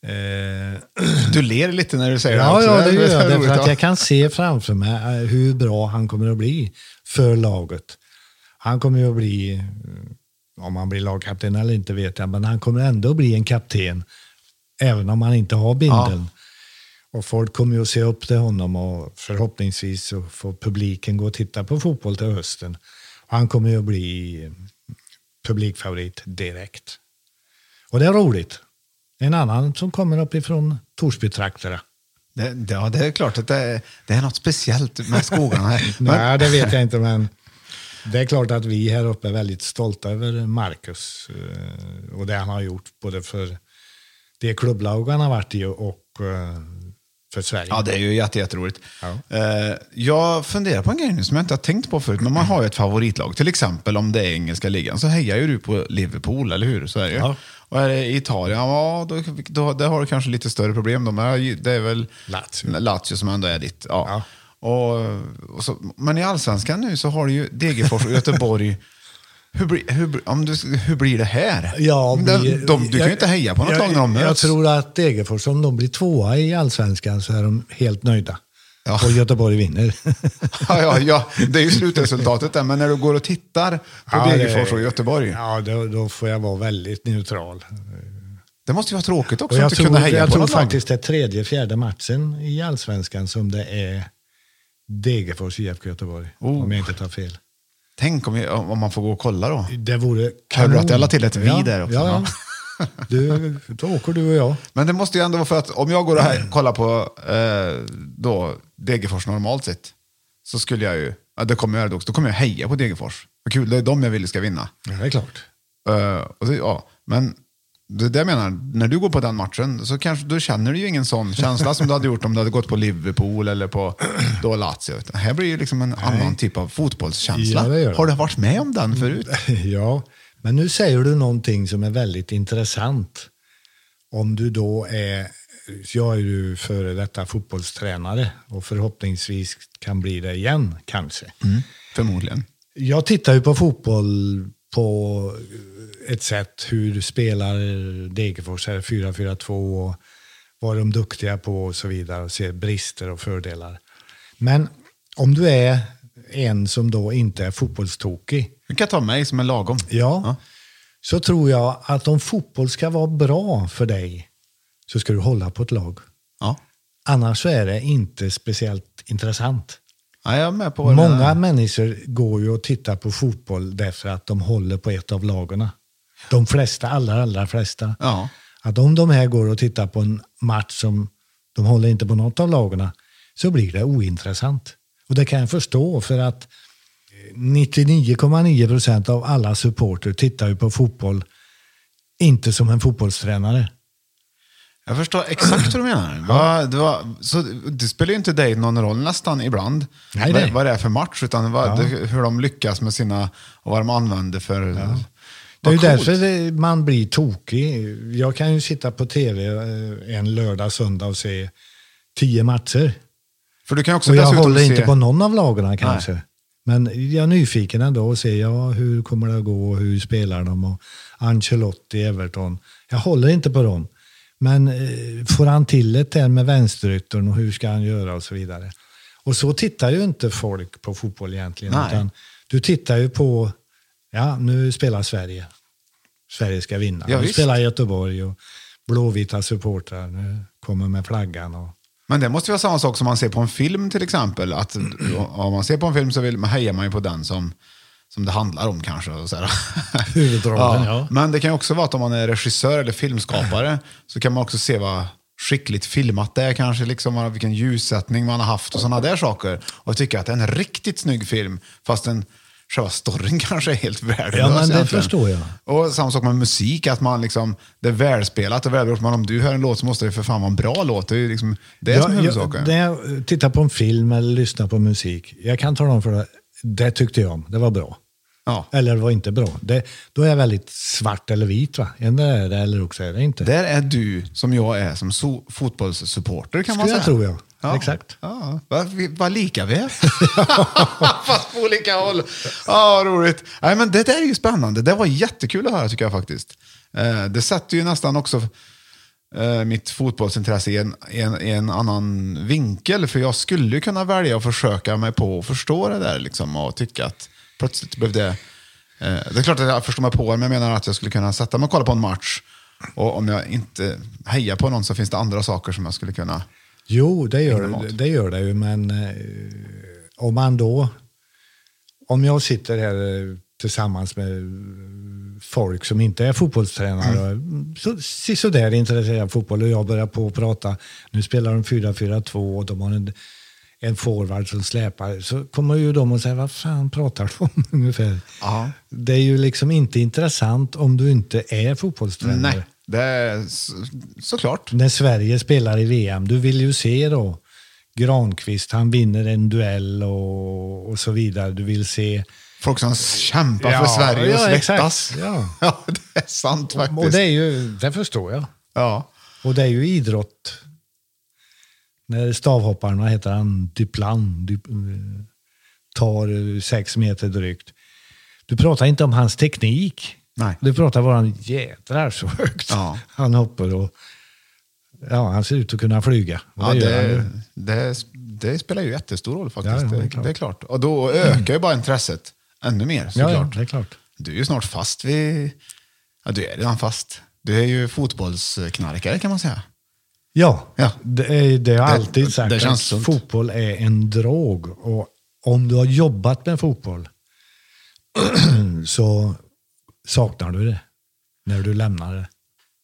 S2: Eh,
S1: Du ler lite när du säger
S2: Ja,
S1: det.
S2: ja, det gör jag. Därför att
S1: ja.
S2: jag kan se framför mig eh, hur bra han kommer att bli för laget. Han kommer ju att bli, eh, om han blir lagkapten eller inte vet jag, men han kommer ändå bli en kapten. Även om han inte har bindeln. Och folk kommer ju att se upp till honom och förhoppningsvis så får publiken gå och titta på fotboll till hösten. Han kommer ju att bli publikfavorit direkt. Och det är roligt. En annan som kommer uppifrån Torsbytrakterna.
S1: Det, ja, det är klart att det är, det är något speciellt med skogarna här.
S2: Nej, det vet jag inte, men det är klart att vi här uppe är väldigt stolta över Marcus eh, och det han har gjort både för det klubblag han har varit i och eh, för Sverige.
S1: ja, det är ju jätte, jätteroligt.
S2: Ja.
S1: Eh, jag funderar på en grej nu som jag inte har tänkt på förut. Men man har ju ett favoritlag. Till exempel om det är engelska ligan så hejar ju du på Liverpool, eller hur? Så är det ju.
S2: Ja.
S1: Och är det i Italien, ja, då, då, där har du kanske lite större problem. Då, men det är väl
S2: Lazio.
S1: Lazio som ändå är ditt. Ja. Och, och så, men i allsvenskan nu så har du ju Degerfors och Göteborg. Hur, blir- hur, om du, hur blir det här?
S2: Ja,
S1: de,
S2: vi-
S1: de, du kan ju inte heja på något
S2: jag,
S1: lag när de
S2: Jag
S1: möts.
S2: tror att Degerfors, om de blir tvåa i allsvenskan så är de helt nöjda.
S1: Ja.
S2: Och Göteborg vinner.
S1: Ja, ja, ja, det är ju slutresultatet där. Men när du går och tittar på
S2: Ja,
S1: Degerfors och Göteborg.
S2: Ja, då, då får jag vara väldigt neutral.
S1: Det måste ju vara tråkigt också att
S2: jag
S1: inte
S2: tror,
S1: kunna heja
S2: jag
S1: på
S2: tror faktiskt det är tredje, fjärde matchen i allsvenskan som det är Degerfors IFK Göteborg.
S1: Oh.
S2: Om jag inte tar fel.
S1: Tänk om, om man får gå och kolla då.
S2: Det vore
S1: Hörde
S2: kanon.
S1: du att jag la till ett vi
S2: ja,
S1: där också?
S2: Ja. Du, då åker du och jag.
S1: Men det måste ju ändå vara för att om jag går och här, kollar på eh, då, Degerfors normalt sett, så skulle jag ju, ja, det kommer jag göra också, då kommer jag heja på Degerfors. Vad kul, det är de jag vill ska vinna.
S2: Ja, det är klart.
S1: Eh, och det, ja, men det är det jag menar, när du går på den matchen så kanske, då känner du ju ingen sån känsla som du hade gjort om du hade gått på Liverpool eller på då Lazio. Här blir ju liksom en annan typ av fotbollskänsla.
S2: Ja, det det.
S1: Har du varit med om den förut?
S2: Ja, men nu säger du någonting som är väldigt intressant. Om du då är, jag är ju före detta fotbollstränare och förhoppningsvis kan bli det igen kanske.
S1: Förmodligen.
S2: Jag tittar ju på fotboll på ett sätt hur spelar Degerfors här 4-4-2 och vad är de duktiga på och så vidare och ser brister och fördelar. Men om du är en som då inte är fotbollstokig
S1: Du kan ta mig som är lagom.
S2: Ja, så tror jag att om fotboll ska vara bra för dig så ska du hålla på ett lag.
S1: Ja.
S2: Annars så är det inte speciellt intressant.
S1: Ja,
S2: Många människor går ju och tittar på fotboll därför att de håller på ett av lagarna. De flesta, allra, allra flesta.
S1: Ja.
S2: Att om de här går och tittar på en match som de håller inte på något av lagarna så blir det ointressant. Och det kan jag förstå för att 99,9 procent av alla supporter tittar ju på fotboll inte som en fotbollstränare.
S1: Jag förstår exakt vad du menar. Va, det, var, så det spelar ju inte dig någon roll nästan ibland
S2: Nej, nej.
S1: vad det är för match, utan vad,
S2: Ja.
S1: det, hur de lyckas med sina, och vad de använder för...
S2: Det är ju därför det, man blir tokig. Jag kan ju sitta på tv eh, en lördag, söndag och se tio matcher.
S1: För du kan också
S2: Och jag håller
S1: se,
S2: inte på någon av lagarna kanske. Men jag är nyfiken ändå och ser ja, hur kommer det att gå och hur spelar de och Ancelotti, Everton. Jag håller inte på dem. Men eh, får han till det där med vänsteryttern och hur ska han göra och så vidare. Och så tittar ju inte folk på fotboll egentligen.
S1: Nej.
S2: Utan du tittar ju på, ja nu spelar Sverige. Sverige ska vinna.
S1: Ja,
S2: nu spelar Göteborg och blåvita supportrar nu kommer med flaggan. Och,
S1: Men det måste ju vara samma sak som man ser på en film till exempel. Att om man ser på en film så vill, man hejar man ju på den som, som det handlar om kanske. Och så.
S2: Huvudrollen, ja.
S1: Men det kan ju också vara att om man är regissör eller filmskapare så kan man också se vad skickligt filmat det är kanske, liksom, vilken ljussättning man har haft och sådana där saker. Och tycka att det är en riktigt snygg film, fast den själva storyn kanske är helt värdelös.
S2: Ja, men det
S1: egentligen.
S2: förstår jag.
S1: Och samma sak med musik, att man liksom, det är välspelat och välgjort. Men om du hör en låt så måste det för fan vara en bra låt. Det är liksom det som är huvudsaken.
S2: när jag tittar på en film eller lyssnar på musik, jag kan tala om för dig, det tyckte jag om, det var bra.
S1: Ja.
S2: Eller var inte bra. Det, då är jag väldigt svart eller vit. Va? En är det eller också är det inte.
S1: Där är du som jag är som so fotbollssupporter kan man
S2: Skulle
S1: säga.
S2: jag tro, ja. Exakt.
S1: Ja, vad vad lika vi är. Fast på olika håll. Ja, roligt. Nej, men det där är ju spännande. Det var jättekul att höra tycker jag faktiskt. Eh, det sätter ju nästan också eh, mitt fotbollsintresse i en, en, en annan vinkel. För jag skulle ju kunna välja att försöka mig på att förstå det där liksom, och tycka att plötsligt blev det... Eh, det är klart att jag förstår mig på det, men jag menar att jag skulle kunna sätta mig och kolla på en match. Och om jag inte hejar på någon så finns det andra saker som jag skulle kunna...
S2: Jo, det gör, det, gör det ju, men eh, om man då... Om jag sitter här eh, tillsammans med folk som inte är fotbollstränare, mm. så, så, sådär intresserade av fotboll och jag börjar på att prata, nu spelar de 4-4-2 och de har en, en forward som släpar, så kommer ju de och säger, vad fan pratar du om ungefär?
S1: Ja.
S2: Det är ju liksom inte intressant om du inte är fotbollstränare.
S1: Nej, det är så, såklart.
S2: När Sverige spelar i VM, du vill ju se då Granqvist, han vinner en duell och, och så vidare. Du vill se...
S1: Folk som kämpar
S2: Ja,
S1: för Sverige och
S2: ja,
S1: svettas.
S2: Ja.
S1: ja, det är sant faktiskt.
S2: Och det är ju, det förstår jag.
S1: ja.
S2: Och det är ju idrott. När stavhopparen, vad heter han, Duplan, Dup, tar sex meter drygt. Du pratar inte om hans teknik.
S1: Nej.
S2: Du pratar bara om jädrar så högt
S1: Ja.
S2: han hoppar. Och, ja, han ser ut att kunna flyga.
S1: Ja, det, det, det spelar ju jättestor roll faktiskt.
S2: Ja, det är
S1: det,
S2: klart.
S1: det är klart. Och då ökar ju bara intresset ännu mer såklart.
S2: ja, det är klart.
S1: Du är ju snart fast vid... Ja, du är redan fast. Du är ju fotbollsknarkare kan man säga.
S2: Ja,
S1: Ja.
S2: Det, är, det har jag
S1: Det-
S2: alltid sagt.
S1: det känns
S2: att fotboll är en drog. Och om du har jobbat med fotboll så saknar du det när du lämnar det.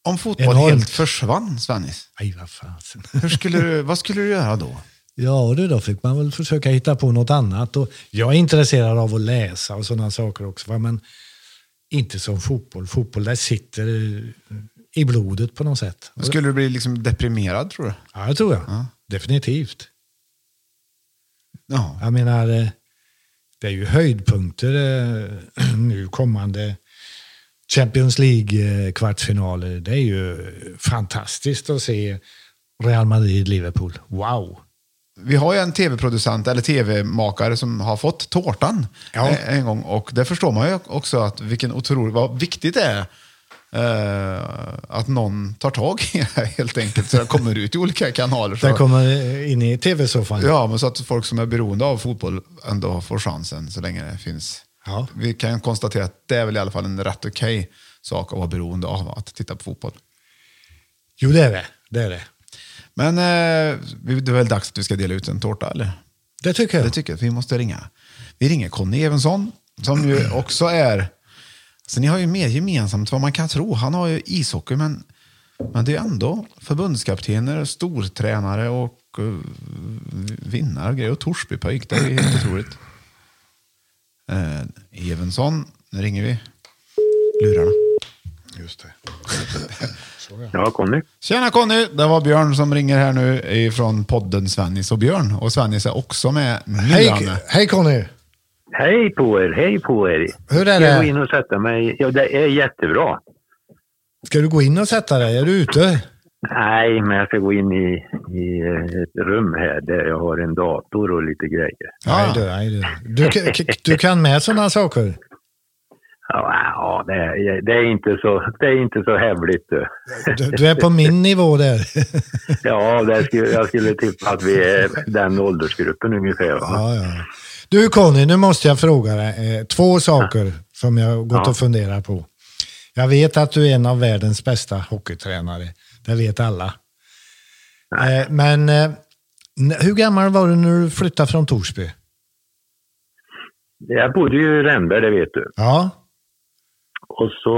S1: Om fotboll
S2: Enormt.
S1: helt försvann, Svennis,
S2: Aj, vad fasen.
S1: hur skulle du, vad skulle du göra då?
S2: Ja, du, då fick man väl försöka hitta på något annat. Och jag är intresserad av att läsa och sådana saker också. Va? Men inte som fotboll. Fotboll, där sitter i blodet på något sätt.
S1: Skulle du bli liksom deprimerad tror du?
S2: Ja, det tror jag. Definitivt.
S1: Ja.
S2: Jag menar, eh, det är ju höjdpunkter eh, nu kommande Champions League-kvartsfinaler. Det är ju fantastiskt att se Real Madrid-Liverpool. Wow!
S1: Vi har ju en tv-producent eller tv-makare som har fått tårtan
S2: Ja.
S1: eh, en gång. Och det förstår man ju också att vilken otrolig, vad viktigt det är eh, att någon tar tag i det helt enkelt. Så det kommer ut i olika kanaler. Så,
S2: Där kommer eh, in i tv-soffan.
S1: ja, men så att folk som är beroende av fotboll ändå får chansen så länge det finns.
S2: Ja.
S1: Vi kan konstatera att det är väl i alla fall en rätt okej sak att vara beroende av att titta på fotboll.
S2: Jo, det är det. det, är det.
S1: Men eh, det är väl dags att vi ska dela ut en tårta, eller?
S2: Det tycker jag.
S1: Det tycker jag vi måste ringa. Vi ringer Conny Evensson, som ju också är... Så ni har ju mer gemensamt vad man kan tro. Han har ju ishockey, men Men det är ändå förbundskaptener, stortränare och uh, vinnare och grejer. Och Torsbypojk, det är helt otroligt. Uh, Evensson, nu ringer vi. Lurarna.
S2: Just det.
S5: Ja, Conny.
S1: Tjena Conny! Det var Björn som ringer här nu ifrån podden Svennis och Björn. Och Svennis är också med nu.
S2: Hej, hej Conny!
S5: Hej på er, hej på er.
S2: Hur är
S5: Ska jag gå
S2: det?
S5: in och sätta mig? Ja, det är jättebra.
S2: Ska du gå in och sätta dig? Är du ute?
S5: Nej, men jag ska gå in i, i eh, ett rum här där jag har en dator och lite grejer.
S2: Nej du, nej du. Du, du kan med sådana saker?
S5: Ja, ja det, är, det, är inte så, det är inte så hävligt. du.
S2: Du, du är på min nivå där.
S5: Ja, det skulle, jag skulle tippa att vi är den åldersgruppen ungefär. Va?
S2: Ja, ja. Du Conny, nu måste jag fråga dig eh, två saker som jag har gått
S5: Ja.
S2: och funderat på. Jag vet att du är en av världens bästa hockeytränare. Det vet alla. Eh, men eh, hur gammal var du när du flyttade från Torsby?
S5: Jag bodde ju i Rennberg, det vet du.
S2: Ja,
S5: Och så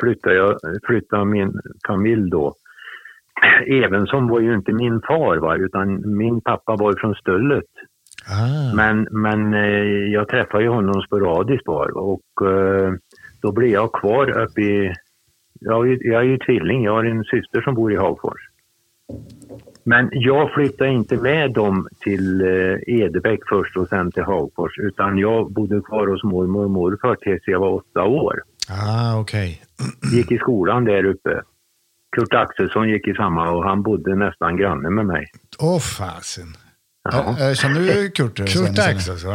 S5: flyttade, jag, flyttade min familj då. Evensson var ju inte min far, va? utan min pappa var från Stöllet.
S2: ah,
S5: Men, men eh, jag träffade ju honom sporadiskt bara och eh, då blev jag kvar uppe i... Jag är, ju- jag är ju tvilling, jag har en syster som bor i Hagfors. Men jag flyttade inte med dem till eh, Edebäck först och sen till Hagfors utan jag bodde kvar hos mormor och morfar tills jag var åtta år.
S2: ah okej.
S5: Gick i skolan där uppe. Kurt Axelsson gick i samma och han bodde nästan granne med mig.
S2: Åh fasen.
S1: Ja, eh, Känner du Kurt?
S2: Kurt
S1: Svennis, eller?
S2: Axelsson,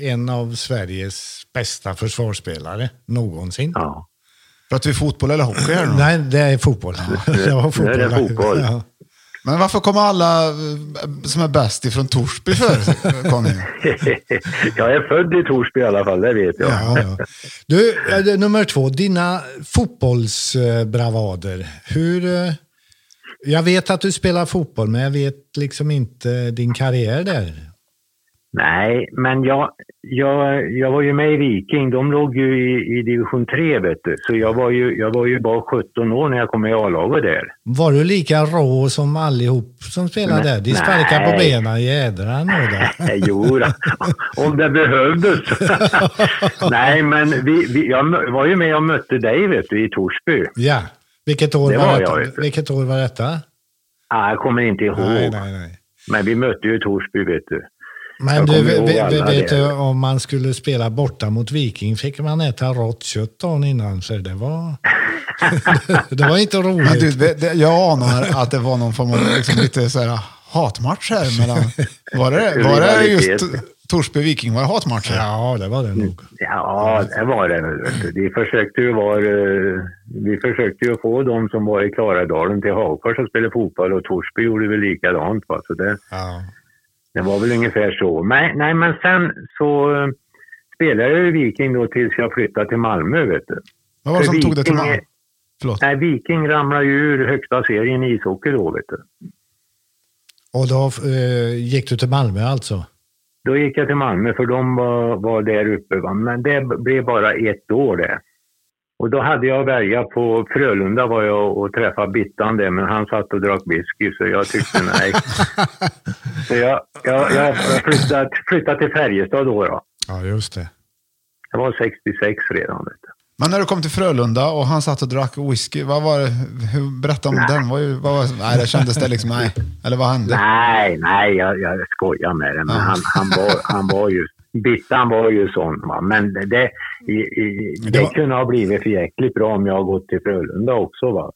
S2: en av Sveriges bästa försvarsspelare någonsin.
S5: Ja.
S1: Pratar vi fotboll eller hockey här nu?
S2: Nej, det är fotboll. Det var fotboll.
S5: Är det fotboll.
S2: Ja.
S1: Men varför kommer alla eh, som är bäst ifrån Torsby för, Conny?
S5: jag är född i Torsby i alla fall, det vet jag.
S2: Ja, ja. Du, nummer två, dina fotbollsbravader. Hur... eh, Jag vet att du spelar fotboll, men jag vet liksom inte din karriär där.
S5: Nej, men jag, jag, jag var ju med i Viking. De låg ju i, i division 3, vet du. Så jag var ju, jag var ju bara 17 år när jag kom i A-laget där.
S2: Var du lika rå som allihop som spelar där? De sparkar på benen, jädrar några.
S5: Jo, då, om det behövdes. Nej, men vi, vi, jag var ju med och mötte dig, vet du, i Torsby.
S2: Ja, vilket år
S5: Det
S2: var,
S5: var
S2: detta? vilket år var detta?
S5: Ah, jag kommer inte ihåg.
S2: Nej, nej, nej.
S5: Men vi mötte ju Torsby, vet du.
S2: Men du, vet, du, om man skulle spela borta mot Viking fick man äta rått kött dagen innan, så det var, det var inte
S1: Men
S2: roligt.
S1: du, det- det- jag anar att det var någon form av liksom, lite så här, hatmatch här mellan... Var det, var det just
S5: Rivalitet.
S1: Torsby Viking? Var det hatmatcher?
S2: Ja, det var det nog.
S5: Ja, det var det. De försökte ju vara, eh, vi försökte ju få de som var i Klarälvdalen till Hagfors att spela fotboll och Torsby gjorde väl likadant. Va? Så det,
S2: Ja.
S5: Det var väl ungefär så. Nej, nej men sen så eh, spelade jag i Viking då tills jag flyttade till Malmö. Vet du.
S1: Vad var det som tog det till
S5: Viking är-
S1: Förlåt.
S5: Nej, Viking ramlade ju ur högsta serien i ishockey då. Vet du.
S2: Och då eh, gick du till Malmö alltså?
S5: Då gick jag till Malmö för de var, var där uppe. Va? Men det blev bara ett år det. Och då hade jag att välja på Frölunda var jag och träffade Bittan där, men han satt och drack whisky så jag tyckte nej. så jag, jag, jag flyttade, flyttade till Färjestad då, då.
S2: Ja, just det.
S5: Jag var 66 redan. Vet du.
S1: Men när du kom till Frölunda och han satt och drack whisky, vad var det? Hur, berätta om den. Vad, var- vad, nej, det kändes det liksom, nej. Eller vad hände?
S5: Nej, nej, jag, jag skojar med det. Men han, han, var, han var ju... Bittan var ju sån. Va? Men det, det,
S2: Det
S5: det
S2: var-
S5: kunde ha blivit för jäkligt bra om jag har gått till Frölunda också. Va?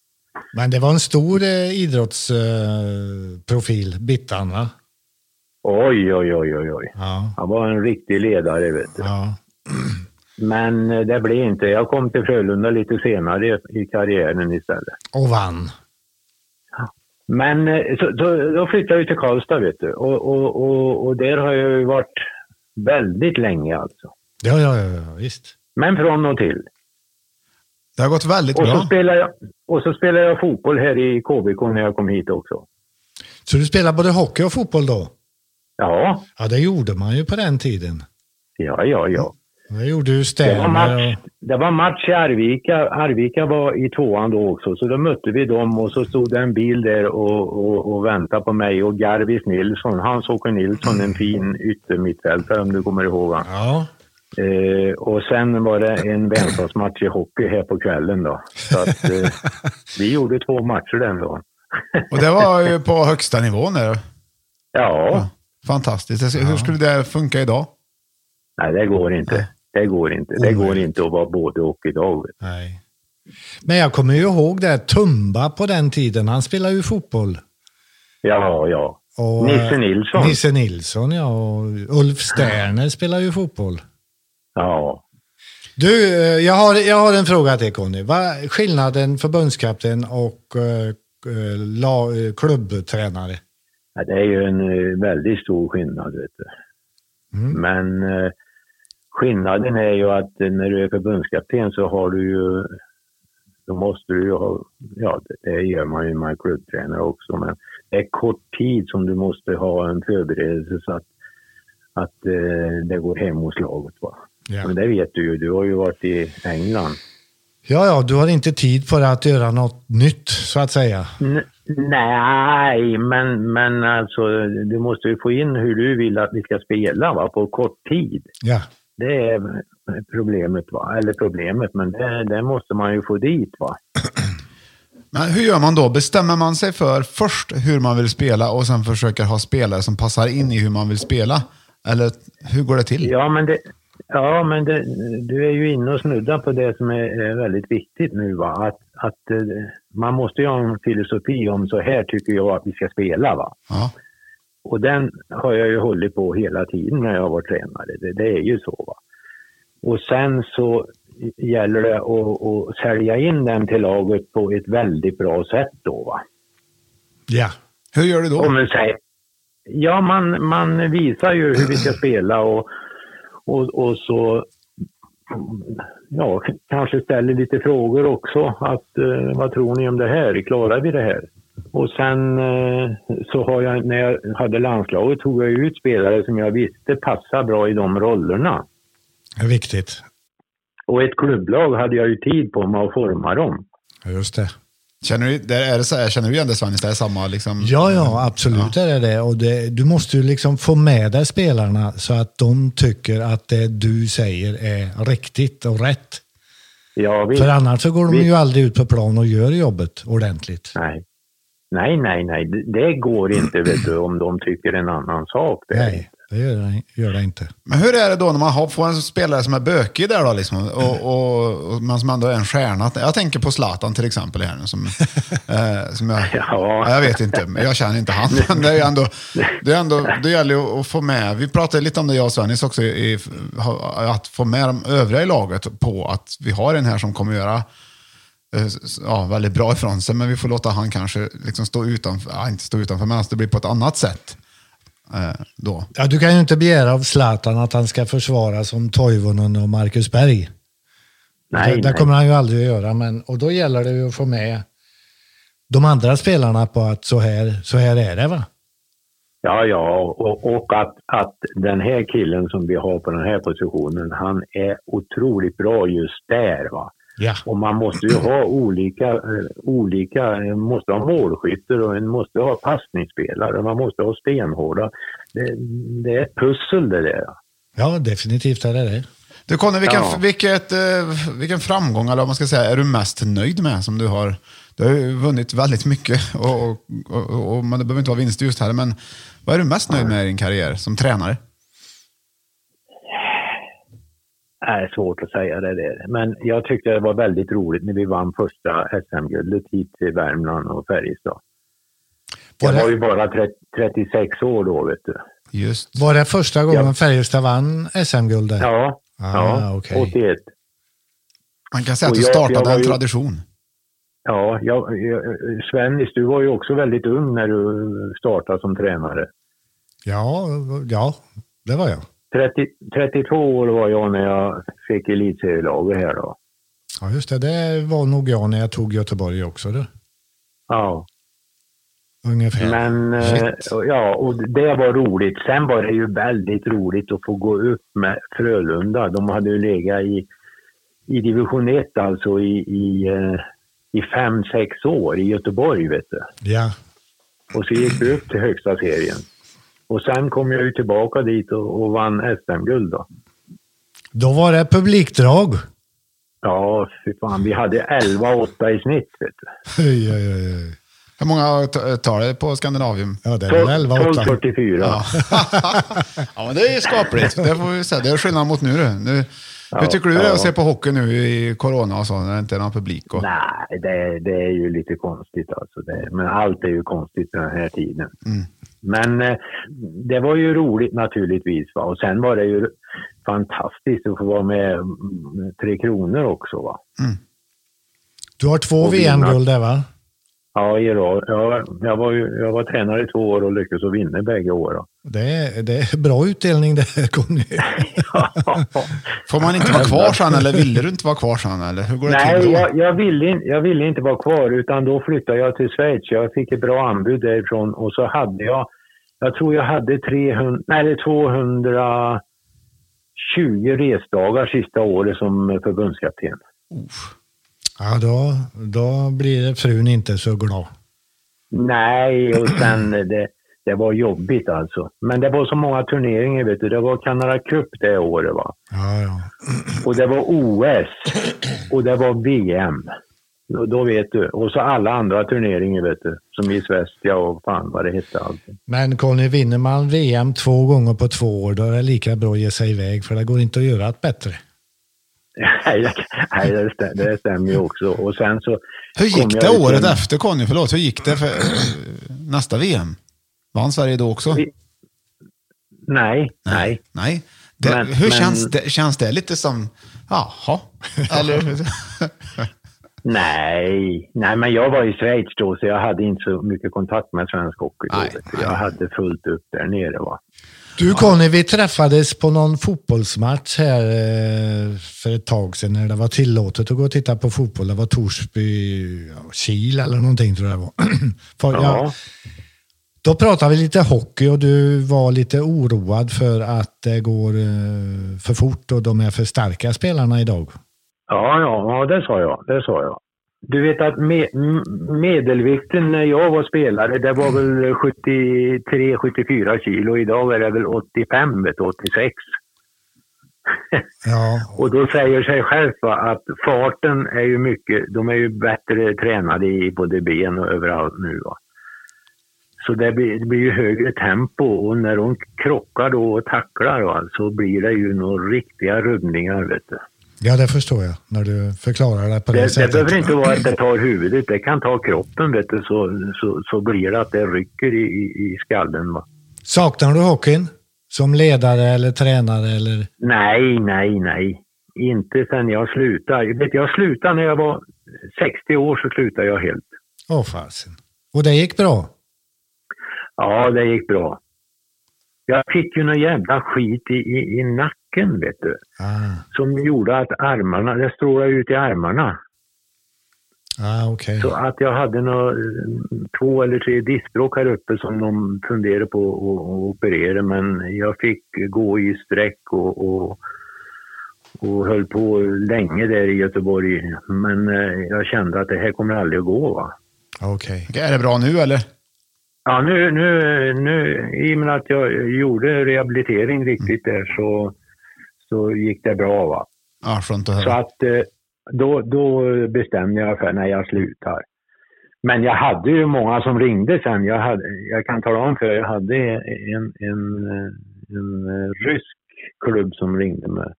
S2: Men det var en stor eh, idrottsprofil, eh, Bittan va?
S5: Oj, oj, oj, oj, oj.
S2: Ja.
S5: Han var en riktig ledare, vet du.
S2: ja.
S5: Men eh, det blev inte. Jag kom till Frölunda lite senare i karriären istället.
S2: Och vann.
S5: Men eh, så, så, då flyttade jag till Karlstad, vet du. Och, och, och, och där har jag ju varit väldigt länge alltså.
S2: Ja, ja, ja, visst.
S5: Men från och till.
S1: Det har gått väldigt
S5: Och så,
S1: bra.
S5: spelar jag, och så spelar jag fotboll här i KBK när jag kom hit också.
S2: Så du spelar både hockey och fotboll då?
S5: Ja,
S2: Ja, det gjorde man ju på den tiden.
S5: ja, ja, ja.
S2: Det gjorde ju
S5: Det var, match, det var match i Arvika. Arvika var i tvåan då också, så då mötte vi dem och så stod det en bil där och, och, och väntade på mig och Garvis Nilsson, Hans-Åke Nilsson, en fin yttermittfältare om du kommer ihåg honom.
S2: ja,
S5: Eh, och sen var det en vänskapsmatch i hockey här på kvällen då. Så att, eh, vi gjorde två matcher den dagen.
S1: Och det var ju på högsta nivån där.
S5: Ja,
S1: Fantastiskt. Jag ska- Hur skulle det funka idag?
S5: nej det går inte. Det går inte. Det går inte att vara både och idag.
S2: nej. Men jag kommer ju ihåg det, Tumba på den tiden, han spelade ju fotboll.
S5: Ja, ja.
S2: Och,
S5: Nisse Nilsson.
S2: Nisse Nilsson, ja. Och Ulf Sterner spelar ju fotboll.
S5: Ja.
S2: Du, eh, jag har, jag har en fråga till Conny. Vad är skillnaden förbundskapten och eh, la, klubbtränare?
S5: Ja, Det är ju en väldigt stor skillnad. Vet du.
S2: Mm.
S5: Men eh, skillnaden är ju att när du är förbundskapten så har du ju, då måste du ju ha, ja det, det gör man ju med klubbtränare också, men det är kort tid som du måste ha en förberedelse så att, att eh, det går hem hos laget. Va?
S2: Ja.
S5: Men det vet du ju, du har ju varit i England.
S2: ja, ja, du har inte tid för att göra något nytt, så att säga.
S5: N- nej, men, men alltså du måste ju få in hur du vill att vi ska spela va, på kort tid.
S2: Ja,
S5: Det är problemet, va? eller problemet, men det, det måste man ju få dit. va.
S1: Men hur gör man då? Bestämmer man sig för först hur man vill spela och sen försöker ha spelare som passar in i hur man vill spela? Eller hur går det till?
S5: Ja, men, det, ja, men det, du är ju inne och snuddar på det som är, är väldigt viktigt nu. Va? Att, att eh, man måste ju ha en filosofi om så här tycker jag att vi ska spela. Va?
S1: Ja.
S5: Och den har jag ju hållit på hela tiden när jag har varit tränare. Det, det är ju så. Va? Och sen så gäller det att, att sälja in den till laget på ett väldigt bra sätt då. Va?
S2: ja.
S1: Hur gör du då?
S5: Om man säger, ja, man, man visar ju hur vi ska spela och, och, och så ja, kanske ställer lite frågor också. Att, eh, vad tror ni om det här? Klarar vi det här? Och sen eh, så har jag, när jag hade landslaget tog jag ut spelare som jag visste passar bra i de rollerna.
S2: Det är viktigt.
S5: Och ett klubblag hade jag ju tid på mig att forma dem.
S2: Ja, Just det.
S1: Känner du, där är det så här, känner du igen det Svennis? Det är samma liksom?
S2: Ja, ja, absolut är det det. Och det, du måste ju liksom få med dig spelarna så att de tycker att det du säger är riktigt och rätt.
S5: Ja, visst.
S2: För annars så går de
S5: Visst.
S2: ju aldrig ut på plan och gör jobbet ordentligt.
S5: Nej. Nej, nej, nej. Det- går inte vet du, om de tycker en annan sak. Det.
S2: Nej, det gör det, gör det inte.
S1: Men hur är det då när man har, får en spelare som är bökig där då liksom, och, och, och, men som ändå är en stjärna? Jag tänker på Zlatan till exempel här nu. Som, eh, som jag,
S5: Ja.
S1: ja, jag vet inte, jag känner inte han. Men det är ändå, det, är ändå, det gäller ju att få med, vi pratade lite om det jag och Svennis också, i, att få med de övriga i laget på att vi har en här som kommer göra ja, väldigt bra ifrån sig, men vi får låta han kanske liksom stå utanför, ja, inte stå utanför, men att det blir på ett annat sätt. Eh, då.
S2: Ja, du kan ju inte begära av Zlatan att han ska försvara som Toivonen och Marcus Berg.
S5: Nej,
S2: det, kommer han ju aldrig att göra. Men, och då gäller det ju att få med de andra spelarna på att så här, så här är det va?
S5: Ja, ja, och, och att, att den här killen som vi har på den här positionen, han är otroligt bra just där. Va?
S2: Ja.
S5: Och man måste ju ha olika, eh, olika eh, måste ha målskyttar och en måste ha passningsspelare, man måste ha stenhårda. Det, det är ett pussel det där.
S2: Ja, definitivt är det det.
S1: Du Conny, vilken,
S5: Ja.
S1: vilket, eh, vilken framgång, eller vad man ska säga, är du mest nöjd med som du har? Du har ju vunnit väldigt mycket, och, och, och, och, men det behöver inte vara vinst just här, men vad är du mest nöjd med i din karriär som tränare?
S5: Det är svårt att säga det där. Men jag tyckte det var väldigt roligt när vi vann första SM-guldet hit till Värmland och Färjestad. Jag
S2: Var det-
S5: var ju bara 30, 36 år då, vet du.
S1: Just.
S2: Var det första gången
S5: Ja.
S2: Färjestad vann SM-guld där?
S5: Ja,
S2: Ah,
S5: ja
S2: okej.
S5: 81.
S1: Man kan säga att du
S5: jag-
S1: startade
S5: jag
S1: en
S5: ju-
S1: tradition.
S5: Ja, jag, jag, Svennis, du var ju också väldigt ung när du startade som tränare.
S2: Ja, ja, det var jag.
S5: 30, 32 år var jag när jag fick elitserielaget här då.
S2: Ja, just det. Det var nog jag när jag tog Göteborg också. Du.
S5: Ja,
S2: ungefär.
S5: Men eh,
S1: Shit.
S5: ja, och det var roligt. Sen var det ju väldigt roligt att få gå upp med Frölunda. De hade ju legat i, i division 1 alltså i, i, eh, i fem, sex år i Göteborg vet du.
S2: Ja.
S5: Och så gick vi upp till högsta serien. Och sen kom jag ju tillbaka dit och, och vann SM-guld då.
S2: Då var det publikdrag.
S5: Ja, fy fan. Vi hade 11-8 i snitt vet du.
S2: Oj, oj, oj.
S1: Hur många tar det på Skandinavium?
S2: Ja, det är väl 11 8.
S5: 12-44.
S1: Ja. ja, men det är skapligt. Det får vi säga. Det är skillnad mot nu. du. nu hur tycker du det är att se på hockey nu i corona och så, när det inte är någon publik? Och...
S5: Nej, det, det är ju lite konstigt alltså. Det, men allt är ju konstigt den här tiden. Men eh, det var ju roligt naturligtvis. Va? Och sen var det ju fantastiskt att få vara med mm, Tre Kronor också. Va?
S2: Du har två. VM-guld där va?
S5: Ja, i rad. ja, jag, var ju, jag var tränare i två år och lyckades att vinna bägge åren.
S2: Det är, det är bra utdelning det Conny.
S1: Får man inte vara kvar sen eller ville du inte vara kvar sen? Eller hur går det till
S5: Nej,
S1: då?
S5: jag, jag, ville, jag ville inte vara kvar utan då flyttade jag till Schweiz. Jag fick ett bra anbud därifrån och så hade jag, jag tror jag hade 300, nej, 220 resdagar sista året som förbundskapten.
S2: Ja, då, då blir frun inte så glad.
S5: Nej, och sen det, det var jobbigt alltså. Men det var så många turneringar, vet du. Det var Canada Cup det året va.
S2: Ja, ja.
S5: Och det var OS och det var VM. Då, då vet du. Och så alla andra turneringar vet du. Som i Svästia och fan vad det hette allting.
S2: Men Conny, vinner man VM två gånger på två år, då är det lika bra att ge sig iväg, för det går inte att göra ett bättre.
S5: Nej, nej det, stämmer, det stämmer ju också. Och sen så...
S1: Hur gick det året
S5: en-
S1: efter Conny? Förlåt, hur gick det för nästa VM? Vann Sverige då också?
S5: Vi- Nej, nej.
S1: Nej. Det,
S5: Men-
S1: hur
S5: men-
S1: Känns, det, känns det lite som, jaha, eller?
S5: Nej, nej, men jag var i Schweiz då så jag hade inte så mycket kontakt med svensk hockey.
S1: Nej,
S5: du. Jag hade fullt upp där nere. Va?
S2: Du Conny, vi träffades på någon fotbollsmatch här eh, för ett tag sedan när det var tillåtet att gå och titta på fotboll. Det var Torsby, Kil eller någonting tror jag det var. Ja.
S5: Ja.
S2: Då pratade vi lite hockey och du var lite oroad för att det går eh, för fort och de är för starka spelarna idag.
S5: Ja, ja, ja, det sa jag. Det sa jag. Du vet att me m- medelvikten när jag var spelare, det var väl 73-74 kilo. Idag är det väl 85, vet du, 86.
S2: Ja,
S5: Och då säger sig själv att farten är ju mycket, de är ju bättre tränade i både ben och överallt nu. Va. Så det blir, det blir ju högre tempo och när de krockar då och tacklar va, så blir det ju några riktiga rubbningar. Vet du.
S2: Ja, det förstår jag när du förklarar det på det,
S5: Det, det
S2: sättet.
S5: behöver inte vara att det tar huvudet, det kan ta kroppen vet du, så, så, så blir det att det rycker i, i, i skallen. Va.
S2: Saknar du hockeyn? Som ledare eller tränare eller?
S5: Nej, nej, nej. Inte sen jag slutade. Jag Vet, jag slutade när jag var 60 år så slutade jag helt.
S2: Åh fasen. Och det gick bra?
S5: Ja, det gick bra. Jag fick ju någon jävla skit i, i, i nacken, vet du.
S2: Ah,
S5: Som gjorde att armarna, det strålade ut i armarna.
S2: ah okej.
S5: Så att jag hade nå, två eller tre diskbråck här uppe som de funderade på att operera. Men jag fick gå i sträck och, och, och höll på länge där i Göteborg. Men eh, jag kände att det här kommer aldrig att gå.
S2: Okej.
S1: Okej, Är det bra nu eller?
S5: Ja, nu, nu, nu, i och med att jag gjorde rehabilitering riktigt där så, så gick det bra. Va?
S1: Ja, skönt att
S5: Så
S1: höra.
S5: att eh, då, då bestämde jag för när jag slutar. Men jag hade ju många som ringde sen. Jag, hade, jag kan tala om för er, jag hade en, en, en rysk klubb som ringde mig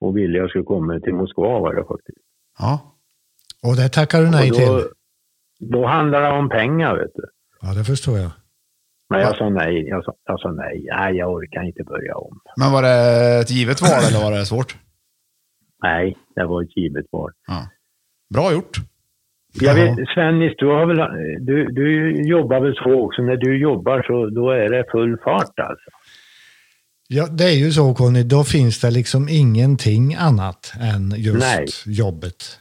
S5: och ville jag skulle komma till Moskva var det faktiskt.
S1: Ja.
S2: Och det tackar du nej till?
S5: då, då handlar det om pengar vet du.
S2: Ja, det förstår jag.
S5: Men jag sa nej. Jag sa, jag sa nej. Nej, jag orkar inte börja om.
S1: Men var det ett givet val eller var det svårt?
S5: Nej, det var ett givet val.
S1: Ja. Bra gjort.
S5: Jag
S2: Ja.
S5: vet, Svennis, du, har väl, du, du jobbar väl så också. När du jobbar så då är det full fart alltså.
S2: Ja, det är ju så Conny, då finns det liksom ingenting annat än just
S5: Nej.
S2: jobbet.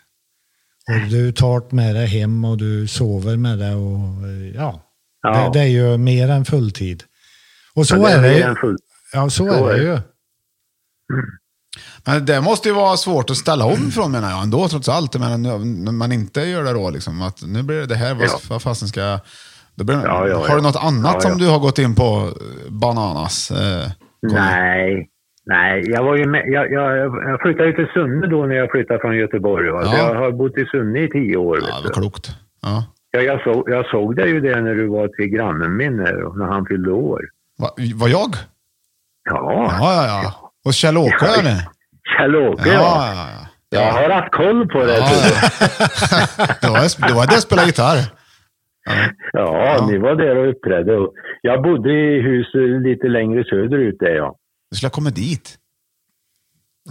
S2: Och du tar med det hem och du sover med det och ja,
S5: Ja.
S2: Det, det är ju mer än fulltid. Och så
S5: Ja,
S2: är det
S5: mer
S2: ju.
S5: än full-
S2: Ja, så,
S5: så
S2: är
S5: är
S2: det
S5: det.
S2: ju.
S1: Men det måste ju vara svårt att ställa om från menar jag ändå trots allt. Men när man inte gör det då liksom. Att nu blir det det här, vad,
S5: Ja.
S1: vad fasen ska... Då blir,
S5: Ja, ja,
S1: har du något annat
S5: Ja,
S1: som du har gått in på? eh, Bananas? Eh?
S5: Nej, nej. Jag, var ju med, jag, jag, jag flyttade ju till Sunne då när jag flyttade från Göteborg. Jag har bott i Sunne i tio år.
S1: Ja, vad klokt. Ja.
S5: Ja, jag, såg, jag såg dig ju det när du var till grannen min här, och när han fyllde år.
S1: Va, var jag?
S5: Ja,
S1: Ja, ja, ja. Och Kjell-Åke
S5: Ja,
S1: eller?
S5: Kjell-Åke
S1: Ja,
S5: ja.
S1: ja, ja.
S5: Jag har haft koll på det.
S1: Ja. Det var, det var det jag spelade gitarr.
S5: Ja, ni var där och uppträdde. Jag bodde i hus lite längre söderut där ja.
S1: Du skulle ha kommit dit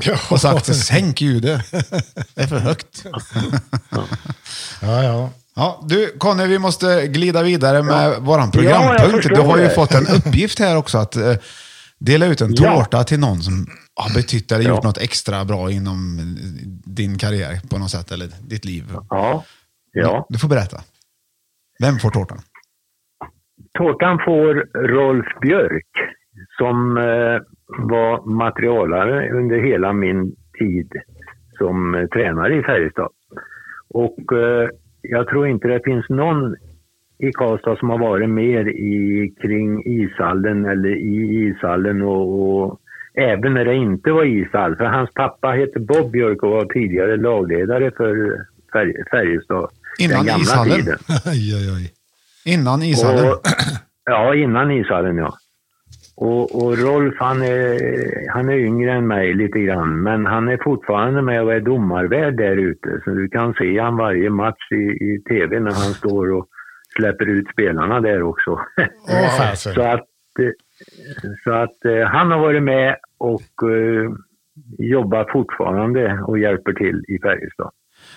S2: Ja,
S1: och sagt sänk ljudet. Det är för högt.
S2: ja, ja.
S1: Ja, du Conny, vi måste glida vidare med våran
S5: Ja, jag
S1: programpunkt.
S5: förstår
S1: du har ju
S5: det.
S1: fått en uppgift här också att eh, dela ut en
S5: Ja.
S1: tårta till någon som har betytt eller
S5: Ja.
S1: gjort något extra bra inom eh, din karriär på något sätt, eller ditt liv.
S5: Ja, ja.
S1: Du får berätta. Vem får tårtan?
S5: Tårtan får Rolf Björk som eh, var materialare under hela min tid som eh, tränare i Färjestad. Och eh, jag tror inte det finns någon i Karlstad som har varit mer i, kring ishallen eller i ishallen och, och även när det inte var ishall. För hans pappa hette Bob Björk och var tidigare lagledare för Färj, Färjestad.
S1: Innan
S5: den gamla
S1: ishallen?
S5: tiden.
S2: Aj, aj, aj.
S1: Innan ishallen?
S5: Och, ja, innan ishallen ja. Och, och Rolf han är, han är yngre än mig lite grann, men han är fortfarande med och är domarvärd där ute. Så du kan se han varje match i, i tv när han står och släpper ut spelarna där också.
S2: Fasen.
S5: så att, så att eh, han har varit med och eh, jobbar fortfarande och hjälper till i Färjestad.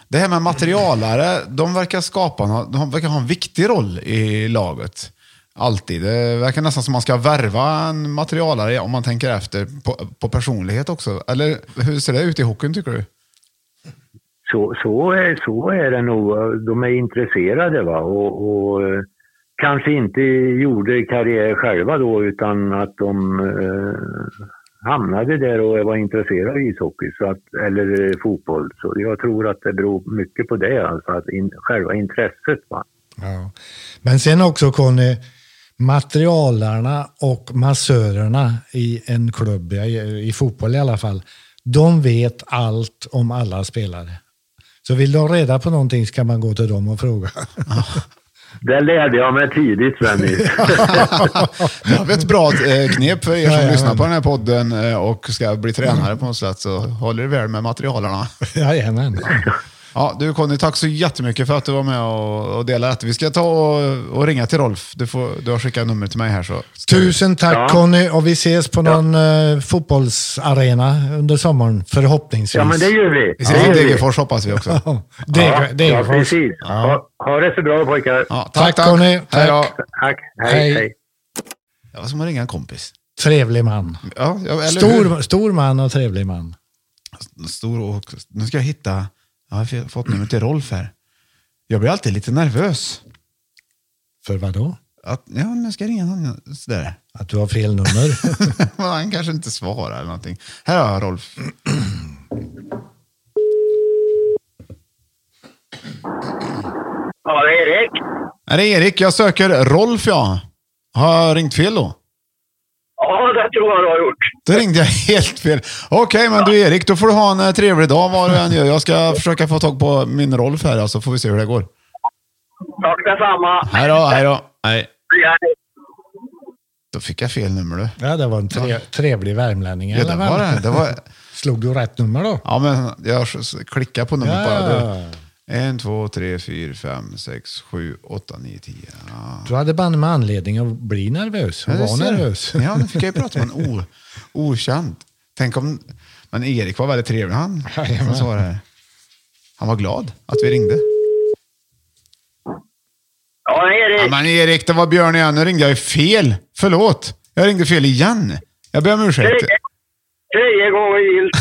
S1: Det här med materialare, de verkar skapa, de verkar ha en viktig roll i laget. Alltid. Det verkar nästan som man ska värva en materialare om man tänker efter på, på personlighet också. Eller hur ser det ut i hockeyn tycker du?
S5: Så, så, är, så är det nog. De är intresserade va? Och, och eh, kanske inte gjorde karriär själva då utan att de eh, hamnade där och var intresserade av ishockey så att, eller eh, fotboll. Så jag tror att det beror mycket på det, alltså att in, själva intresset. Va?
S2: Ja. Men sen också Conny, materialarna och massörerna i en klubb, i, i fotboll i alla fall, de vet allt om alla spelare. Så vill du ha reda på någonting ska man gå till dem och fråga.
S5: Det lärde jag mig tidigt, Svennis.
S1: Det har ett bra eh, knep för er som
S2: Jajamän.
S1: lyssnar på den här podden eh, och ska bli tränare på något sätt. Så håller det väl med materialarna.
S2: Jajamän.
S1: Ja, du Conny, tack så jättemycket för att du var med och, och delade detta. Vi ska ta och, och ringa till Rolf. Du, får, du har skickat nummer till mig här. Så
S2: Tusen tack
S5: Ja.
S2: Conny och vi ses på någon eh, fotbollsarena under sommaren förhoppningsvis.
S5: Ja, men det gör vi.
S1: Vi ses i
S5: gör vi.
S1: Degerfors hoppas vi också.
S2: Ja,
S5: Ja,
S2: Deg-
S5: ja, precis. Ha, ha det så bra pojkar.
S1: Ja,
S2: Tack, Conny.
S1: Hej då.
S5: Tack. Hej,
S2: Hej.
S1: Det var som att ringa en kompis.
S2: Trevlig man.
S1: Ja, ja, eller
S2: Stor,
S1: hur?
S2: stor man och trevlig man.
S1: Stor och, nu ska jag hitta... Jag har fått nummer till Rolf här. Jag blir alltid lite nervös.
S2: För vad då?
S1: Att, ja, nu ska jag ringa honom. Sådär.
S2: Att du har fel nummer?
S1: Han kanske inte svarar eller någonting. Här har jag Rolf.
S5: Ja, det är Erik.
S1: Är det Erik? Jag söker Rolf, ja. Har jag ringt fel då?
S5: Ja, det tror jag du har gjort.
S1: Då ringde jag helt fel. Okej, men du Erik, då får du ha en eh, trevlig dag vad du än gör. Jag ska försöka få tag på min Rolf här, så får vi se hur det går.
S5: Tack detsamma.
S1: Hej då, hej då. Hej. Då fick jag fel nummer du.
S2: Ja, det var en tre, trevlig värmlänning.
S1: Ja, det var det. det var,
S2: Slog du rätt nummer då?
S1: ja, men jag klickar på numret bara.
S2: Ja.
S1: Du. En, två, tre, fyra, fem, sex, sju, åtta, nio, tio. Ja.
S2: Du hade banne med anledning att bli nervös
S1: det
S2: var nervös.
S1: Ja, nu fick jag ju prata med en o, okänd. Tänk om... Men Erik var väldigt trevlig. Han, han, här. han var glad att vi ringde.
S5: Ja, Erik.
S1: Ja, men Erik, det var Björn igen. Nu ringde jag ju fel. Förlåt. Jag ringde fel igen. Jag ber om ursäkt.
S5: Tredje, tredje gången gillt.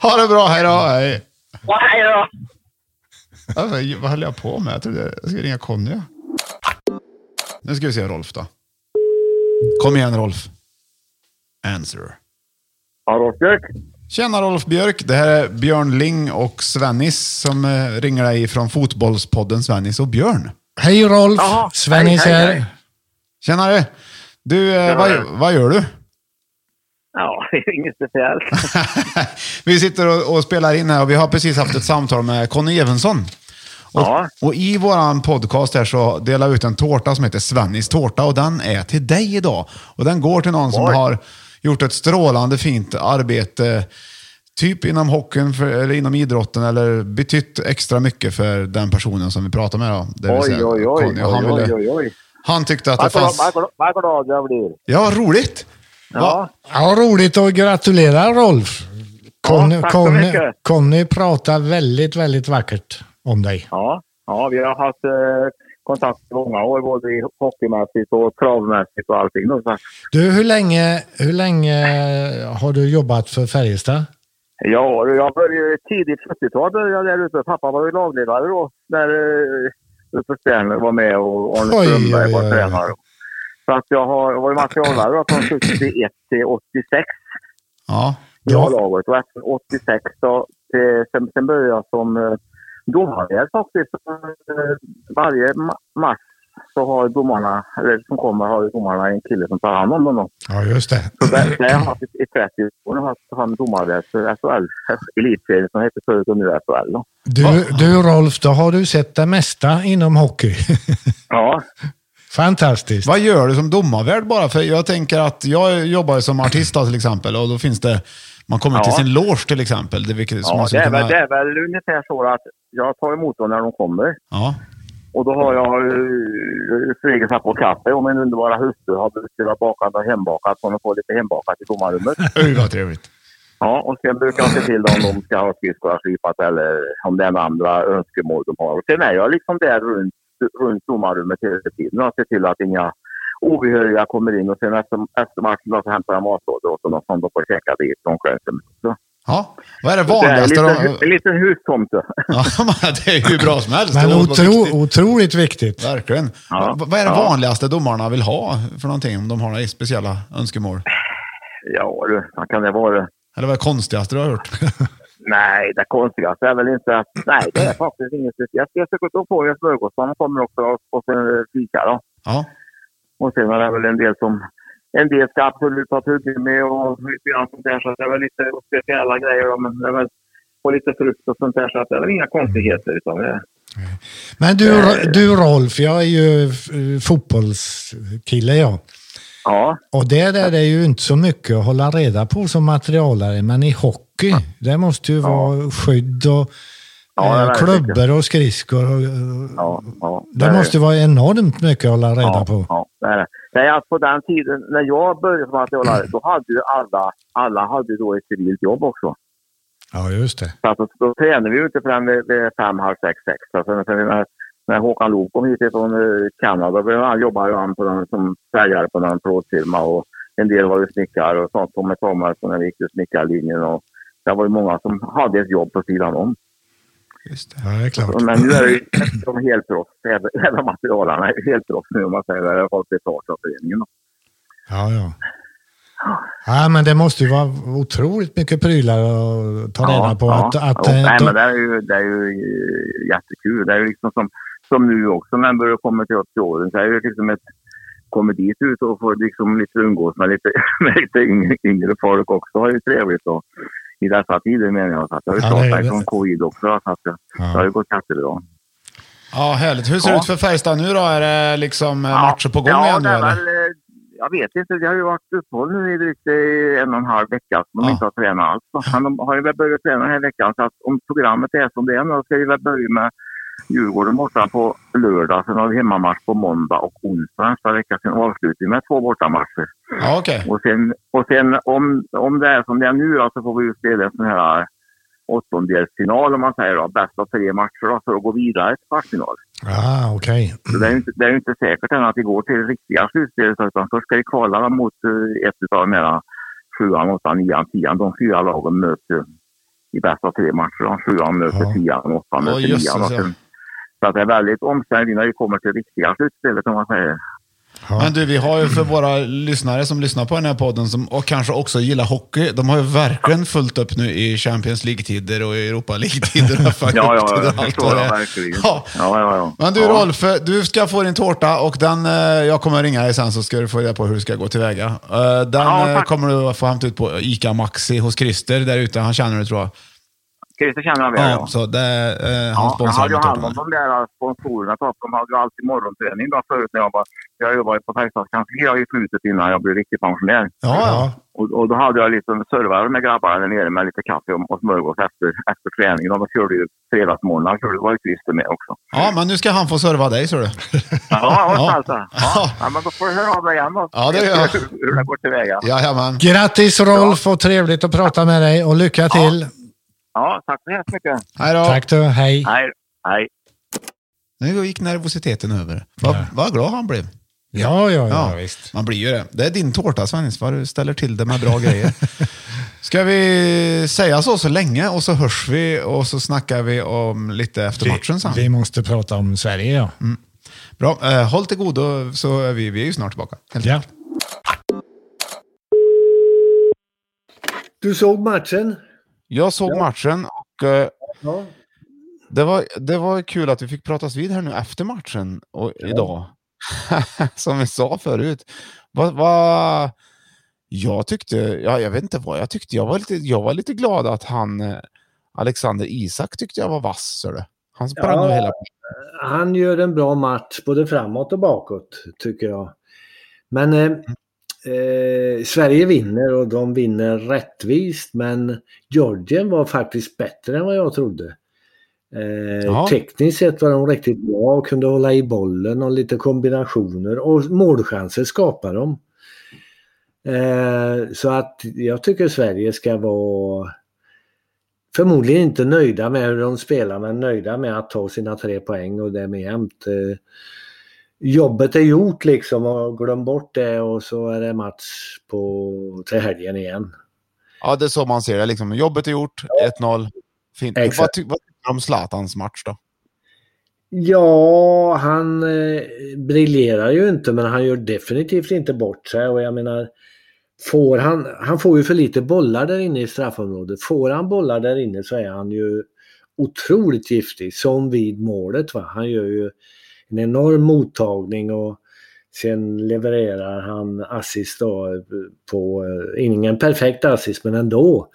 S1: ha det bra. Hej då. Hej.
S5: Ja, Hej då.
S1: Alltså, vad höll jag på med? Jag trodde jag skulle ringa Conny. Nu ska vi se Rolf då. Kom igen Rolf. Answer.
S6: Ja, Rolf Björk.
S1: Tjena Rolf Björk, det här är Björn Ling och Svennis som eh, ringer dig från Fotbollspodden Svennis och Björn.
S2: Hej Rolf!
S6: Jaha,
S2: Svennis
S6: hej, hej,
S2: här.
S6: hej.
S1: Tjenare! Du, eh, vad, vad gör du?
S6: Ja, inget speciellt.
S1: vi sitter och, och spelar in här och vi har precis haft ett samtal med Conny Evensson. Och,
S6: Ja.
S1: och i våran podcast här så delar vi ut en tårta som heter Svennis tårta och den är till dig idag. Och den går till någon som
S6: Oj.
S1: har gjort ett strålande fint arbete Typ inom hockeyn för, eller inom idrotten eller betytt extra mycket för den personen som vi pratar med. Då, det
S6: Oj,
S1: säga
S6: oj, oj.
S1: Conny. Han,
S6: oj,
S1: ville,
S6: oj, oj.
S1: han tyckte att det fanns...
S6: Vad glad jag blir.
S1: Ja, roligt!
S6: Ja,
S2: Ja, roligt och gratulerar Rolf. Conny,
S6: tack så
S2: Conny,
S6: mycket.
S2: Conny pratar väldigt, väldigt vackert om dig.
S6: ja, ja, vi har haft eh, kontakt i många år, både hockeymässigt och travmässigt och allting.
S2: Du, hur länge, hur länge har du jobbat för Färjestad?
S6: ja, jag började tidigt 70-tal började där ute. Pappa var ju lagledare då, när uh, Uffe Sterner var med och Arne Strömberg var tränare. Så att jag har jag var ju från 71 till 86
S1: Ja.
S6: i A-laget. Och efter 86 då, till, sen, sen började jag som eh, domare faktiskt. Eh, varje ma- match så har domarna, eller som kommer, har domarna en kille som tar hand om dem. då.
S2: Ja, just det.
S6: Så där, där har jag haft i, i 30 år. Jag har haft hand domare för SHL, elitserien som hette förut och nu SHL. Då.
S2: Du, du Rolf, då har du sett det mesta inom hockey.
S6: Ja,
S2: Fantastiskt.
S1: Vad gör du som domarvärd bara? För jag tänker att jag jobbar som artist då, till exempel och då finns det, man kommer till
S6: Ja.
S1: sin loge till exempel. Det, vilket,
S6: ja
S1: man
S6: det, är väl, det är väl ungefär så att jag tar emot dem när de kommer.
S1: Ja.
S6: Och då har jag uh, Fredrik satt på kaffe och min underbara hustru har beställt bakat och hembakat så de får lite hembakat i domarrummet.
S1: Uy, vad trevligt.
S6: Ja, och sen brukar jag se till dem om de ska ha skridskor slipat eller om det är några andra önskemål de har. Och sen är jag liksom där runt, runt domarrummet hela tiden och ser till att inga obehöriga kommer in och sen efter, efter matchen så hämtar jag matlådor åt dem som de får käka dit omklädningsrummet. Så
S1: Ja. Vad är det
S6: Det är en
S1: vanligaste?
S6: liten,
S1: de-
S6: en liten hustomte.
S1: Ja, det är ju bra som helst.
S2: Men otro,
S1: viktigt.
S2: otroligt viktigt.
S1: Verkligen.
S6: Ja.
S1: Vad är det
S6: Ja.
S1: vanligaste domarna vill ha för någonting? Om de har några speciella önskemål?
S6: Ja du, vad kan det vara?
S1: Eller vad är det konstigaste du har hört?
S6: Nej, det konstigaste är väl inte att... Nej, det är faktiskt inget speciellt. Jag ska då får jag smörgås. De kommer också och sen fika då.
S1: Ja.
S6: Och sen är det väl en del som... En del ska absolut ha tuggummi och lite grann sånt där. Så att det är väl lite speciella grejer då. Men det är väl... Och lite frukt och sånt där. Så det är väl inga konstigheter. Utan det,
S2: Men du, du Rolf, jag är ju eh, fotbollskille jag.
S6: Ja,
S2: Och där är det ju inte så mycket att hålla reda på som materialare, men i hockey, det måste ju vara skydd och
S6: Ja, det
S2: eh, klubbor och skridskor. Och,
S6: ja, ja.
S2: det måste vara enormt mycket att hålla reda
S6: ja,
S2: på.
S6: Ja, det är det. Nej, alltså på den tiden när jag började som materialare, då hade ju alla, alla hade då ett civilt jobb också.
S2: Ja, just det.
S6: Så att då, tränade vi ju inte förrän vid, vid fem, halv sex, sex. Alltså, när, Håkan Loob kom hit från eh, Kanada, då han jobbade ju han på någon, som färgare på någon plåtfirma och en del var ju snickare och sånt. Tommy när vi gick till snickarlinjen och det var ju många som hade ett jobb på sidan om.
S1: Just det.
S2: Ja, det är klart.
S6: Men nu är det ju de helproffs, även materialarna är helproffs nu om man säger det. Det har betalt av föreningen.
S2: Ja, ja. Ja, men det måste ju vara otroligt mycket prylar att ta reda på. Att, att,
S6: ja.
S2: eh,
S6: Nej, men det är ju, det är ju eh, jättekul. Det är ju liksom som, som nu också när man börjar komma till 80 åren. Så är det liksom ett, kommer dit ut och får liksom lite umgås med lite, med lite yngre, folk också. Är ju trevligt. Och, I dessa tider menar jag. Så att det har ju
S2: Ja, det.
S6: från covid också. Så att det,
S2: Ja.
S6: det har ju gått jättebra.
S1: Ja, härligt. Hur ser det
S6: Ja.
S1: ut för Färjestad nu då? Är det liksom eh, matcher på gång
S6: ja,
S1: igen eller?
S6: väl, eh, jag vet inte. Det har ju varit uppehåll nu i drygt eh, en och en halv vecka som de
S1: Ja.
S6: inte har tränat alls. Men de har ju väl börjat träna den här veckan. Så att om programmet är som det är nu, då ska vi väl börja med Djurgården borta på lördag. Sen har vi hemmamatch på måndag och onsdag nästa vecka. Sen avslutar vi med två bortamatcher.
S1: Ja, okej.
S6: Och sen, och sen om, om det är som det är nu då, så får vi ju spela en sån här åttondelsfinal om man säger då. Bäst av tre matcher då, för att gå vidare till kvartsfinal.
S2: Ah, okej.
S6: Så det är inte, det är inte säkert än att vi går till det riktiga slutspelet utan först ska vi kvala mot eh, ett av de här sjuan, åttan, nian, tian. De fyra lagen möter i bäst av tre matcher. Sjuan möter
S2: Ja.
S6: tian, åttan möter nian.
S1: Ja.
S6: Så att det är väldigt omständigt när vi kommer till det riktiga slutspelet om man säger.
S1: Men du, vi har ju för våra lyssnare som lyssnar på den här podden som, och kanske också gillar hockey, de har ju verkligen fullt upp nu i Champions League-tider och i Europa League-tider.
S6: Ja, ja, jag
S1: allt
S6: förstår det
S1: är.
S6: verkligen.
S1: Ja.
S6: Ja, ja, ja.
S1: Men du
S6: Ja.
S1: Rolf, du ska få din tårta och den, eh, jag kommer ringa dig sen så ska du få reda på hur du ska gå tillväga. Eh, Den
S6: Ja,
S1: eh, kommer du att få hämta ut på ICA Maxi hos Christer där ute. Han känner du tror jag.
S6: Christer känner jag väl,
S1: Ja, så det, eh, han
S6: Ja, jag
S1: sponsrar
S6: hade ju hand om de där sponsorerna. så att De hade ju alltid morgonträning då förut när jag var... Jag jobbade på Färjestads kansli i slutet innan jag blev riktig pensionär.
S1: Ja, ja.
S6: Och, och då hade jag liksom servare med grabbarna där nere med lite kaffe och, och smörgås efter, efter träningen. De körde ju fredagsmorgnar. Körde, det var ju Christer med också.
S1: ja, men nu ska han få serva dig, så du.
S6: Ja,
S1: Ja.
S6: det. Ja. ja, men då får du höra av dig igen då.
S1: Ja, det gör jag.
S6: Hur, hur det går tillväga.
S1: Jajamän.
S2: Grattis Rolf och trevligt att prata med dig och lycka till.
S6: Ja, tack så hemskt mycket.
S1: Hej då.
S2: Tack du, hej.
S6: Hej. Hej.
S1: Nu gick nervositeten över. Vad
S2: Ja.
S1: vad glad han blev.
S2: Ja, ja, ja, visst.
S1: Man blir ju det. Det är din tårta Svennis, vad du ställer till det med bra grejer. Ska vi säga så så länge och så hörs vi och så snackar vi om lite efter matchen sen.
S2: Vi måste prata om Sverige, ja.
S1: Bra, eh, håll till godo så är vi, vi är ju snart tillbaka. Helt
S2: ja.
S7: Du såg matchen?
S1: Jag såg matchen och eh,
S7: Ja.
S1: det, var, det var kul att vi fick pratas vid här nu efter matchen och idag. Som vi sa förut. Vad, vad, jag tyckte, ja, jag vet inte vad jag tyckte. Jag var lite, jag var lite glad att han, eh, Alexander Isak tyckte jag var vass. Han sprang
S7: Ja.
S1: hela...
S7: Han gör en bra match både framåt och bakåt, tycker jag. Men eh, eh, Sverige vinner och de vinner rättvist, men Georgien var faktiskt bättre än vad jag trodde. Eh. Tekniskt sett var de riktigt bra och kunde hålla i bollen och lite kombinationer och målchanser skapar de. Eh, så att jag tycker Sverige ska vara förmodligen inte nöjda med hur de spelar men nöjda med att ta sina tre poäng och därmed jämnt. Eh, Jobbet är gjort liksom och glöm bort det och så är det match på, till helgen igen.
S1: Ja, det är så man ser det. Liksom. Jobbet är gjort, 1-0. Fint.
S7: Exakt.
S1: Vad, ty- vad tycker du om Zlatans match då?
S7: Ja, han eh, briljerar ju inte men han gör definitivt inte bort sig och jag menar får han, han får ju för lite bollar där inne i straffområdet. Får han bollar där inne så är han ju otroligt giftig som vid målet. Va? Han gör ju en enorm mottagning och sen levererar han assist då eh, på, eh, ingen perfekt assist men ändå.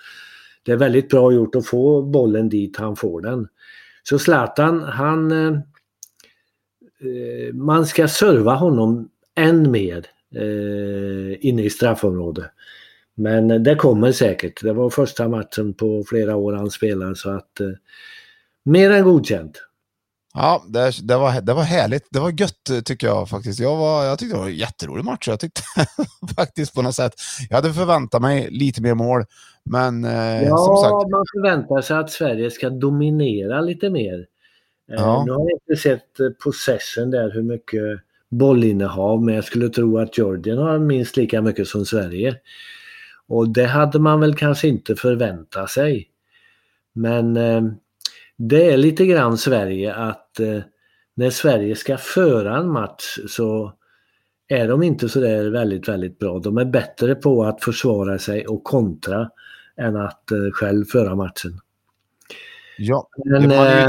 S7: Det är väldigt bra gjort att få bollen dit han får den. Så Zlatan, han... Eh, eh, man ska serva honom än mer eh, inne i straffområdet. Men det kommer säkert. Det var första matchen på flera år han spelade så att eh, mer än godkänt.
S1: Ja, det, det, var, det var härligt. Det var gött tycker jag faktiskt. Jag, var, jag tyckte det var en jätterolig match. Jag tyckte faktiskt på något sätt. Jag hade förväntat mig lite mer mål. Men eh,
S7: Ja,
S1: som sagt.
S7: man förväntar sig att Sverige ska dominera lite mer. Eh,
S1: Ja.
S7: Nu har jag inte sett eh, possession där hur mycket bollinnehav men jag skulle tro att Georgien har minst lika mycket som Sverige. Och det hade man väl kanske inte förväntat sig. Men eh, det är lite grann Sverige att eh, när Sverige ska föra en match så är de inte så där väldigt, väldigt bra. De är bättre på att försvara sig och kontra än att eh, själv föra matchen.
S1: Ja,
S7: Men eh,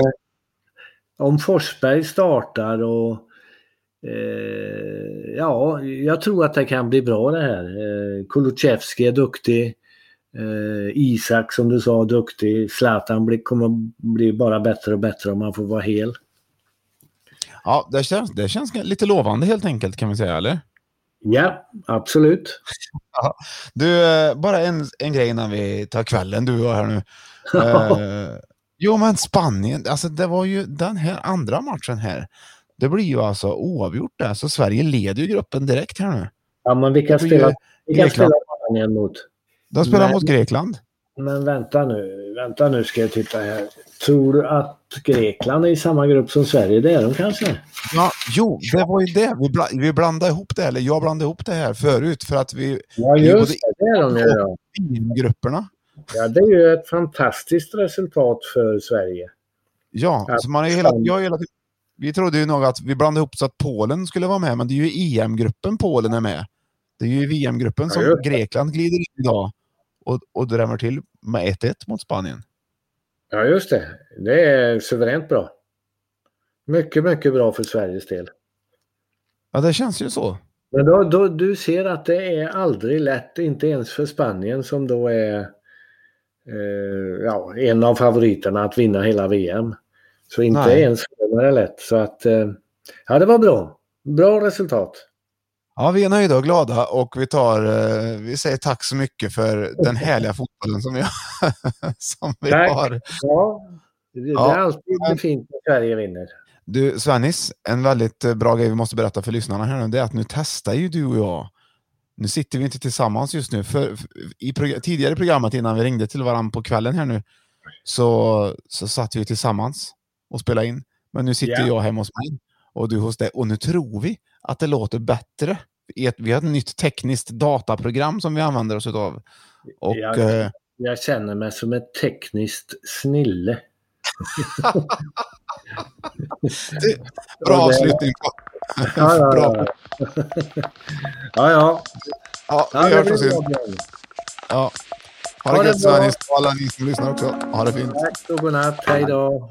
S7: om Forsberg startar och eh, ja, jag tror att det kan bli bra det här. Eh, Kulusevski är duktig. Eh, Isak som du sa duktig. Zlatan blir, kommer bli bara bättre och bättre om han får vara hel.
S1: ja det, känns, det känns lite lovande helt enkelt kan vi säga, eller?
S7: Ja, absolut.
S1: Du, eh, bara en, en grej innan vi tar kvällen, du och jag här nu. Eh, jo, men Spanien, alltså det var ju den här andra matchen här. Det blir ju alltså oavgjort där, så Sverige leder ju gruppen direkt här nu.
S7: Ja, men vilka spelar Spanien mot?
S1: De spelar
S7: Men-
S1: mot Grekland.
S7: Men vänta nu, vänta nu ska jag titta här. Tror du att Grekland är i samma grupp som Sverige? Det är de kanske?
S1: Ja, jo, det var ju det. Vi, bla, vi blandade ihop det, eller jag blandade ihop det här förut för att vi...
S7: Ja,
S1: vi
S7: just det. Det är de nu ja.
S1: grupperna.
S7: Ja, det är ju ett fantastiskt resultat för Sverige.
S1: Ja,
S7: Ja,
S1: så man är hela, jag har hela vi trodde ju nog att vi blandade ihop så att Polen skulle vara med, men det är ju EM-gruppen Polen är med. Det är ju VM-gruppen som
S7: Ja.
S1: Grekland glider in idag och, och drämmer till med 1-1 mot Spanien.
S7: Ja, just det. Det är suveränt bra. Mycket, mycket bra för Sveriges del.
S1: Ja, det känns ju så.
S7: Men då, då, du ser att det är aldrig lätt, inte ens för Spanien som då är eh, ja, en av favoriterna att vinna hela VM. Så inte
S1: Nej.
S7: ens för dem är det lätt. Så att, eh, ja det var bra. Bra resultat.
S1: Ja, vi är nöjda och glada och vi tar, eh, vi säger tack så mycket för den härliga fotbollen som vi, som vi
S7: Tack.
S1: har.
S7: Ja, det, det
S1: Ja.
S7: är alltid fint när Sverige vinner.
S1: Du Svennis, en väldigt eh, bra grej vi måste berätta för lyssnarna här nu, det är att nu testar ju du och jag. Nu sitter vi inte tillsammans just nu. För, i prog- tidigare i programmet innan vi ringde till varandra på kvällen här nu så, så satt vi tillsammans och spelade in. Men nu sitter
S7: Ja.
S1: jag hemma hos mig och du hos dig och nu tror vi att det låter bättre. Ett- Vi har ett nytt tekniskt dataprogram som vi använder oss av. Och
S7: Ja.
S1: eh,
S7: Jag känner mig som ett tekniskt snille.
S1: bra avslutning.
S7: Ja, ja, ja. ja, ja.
S1: Ja,
S7: ja
S1: vi
S7: det
S1: hörs och syns. Ja. Ha
S7: Ha
S1: det gött och alla ni som lyssnar också. Ha det fint.
S7: Tack och godnatt. Hej då.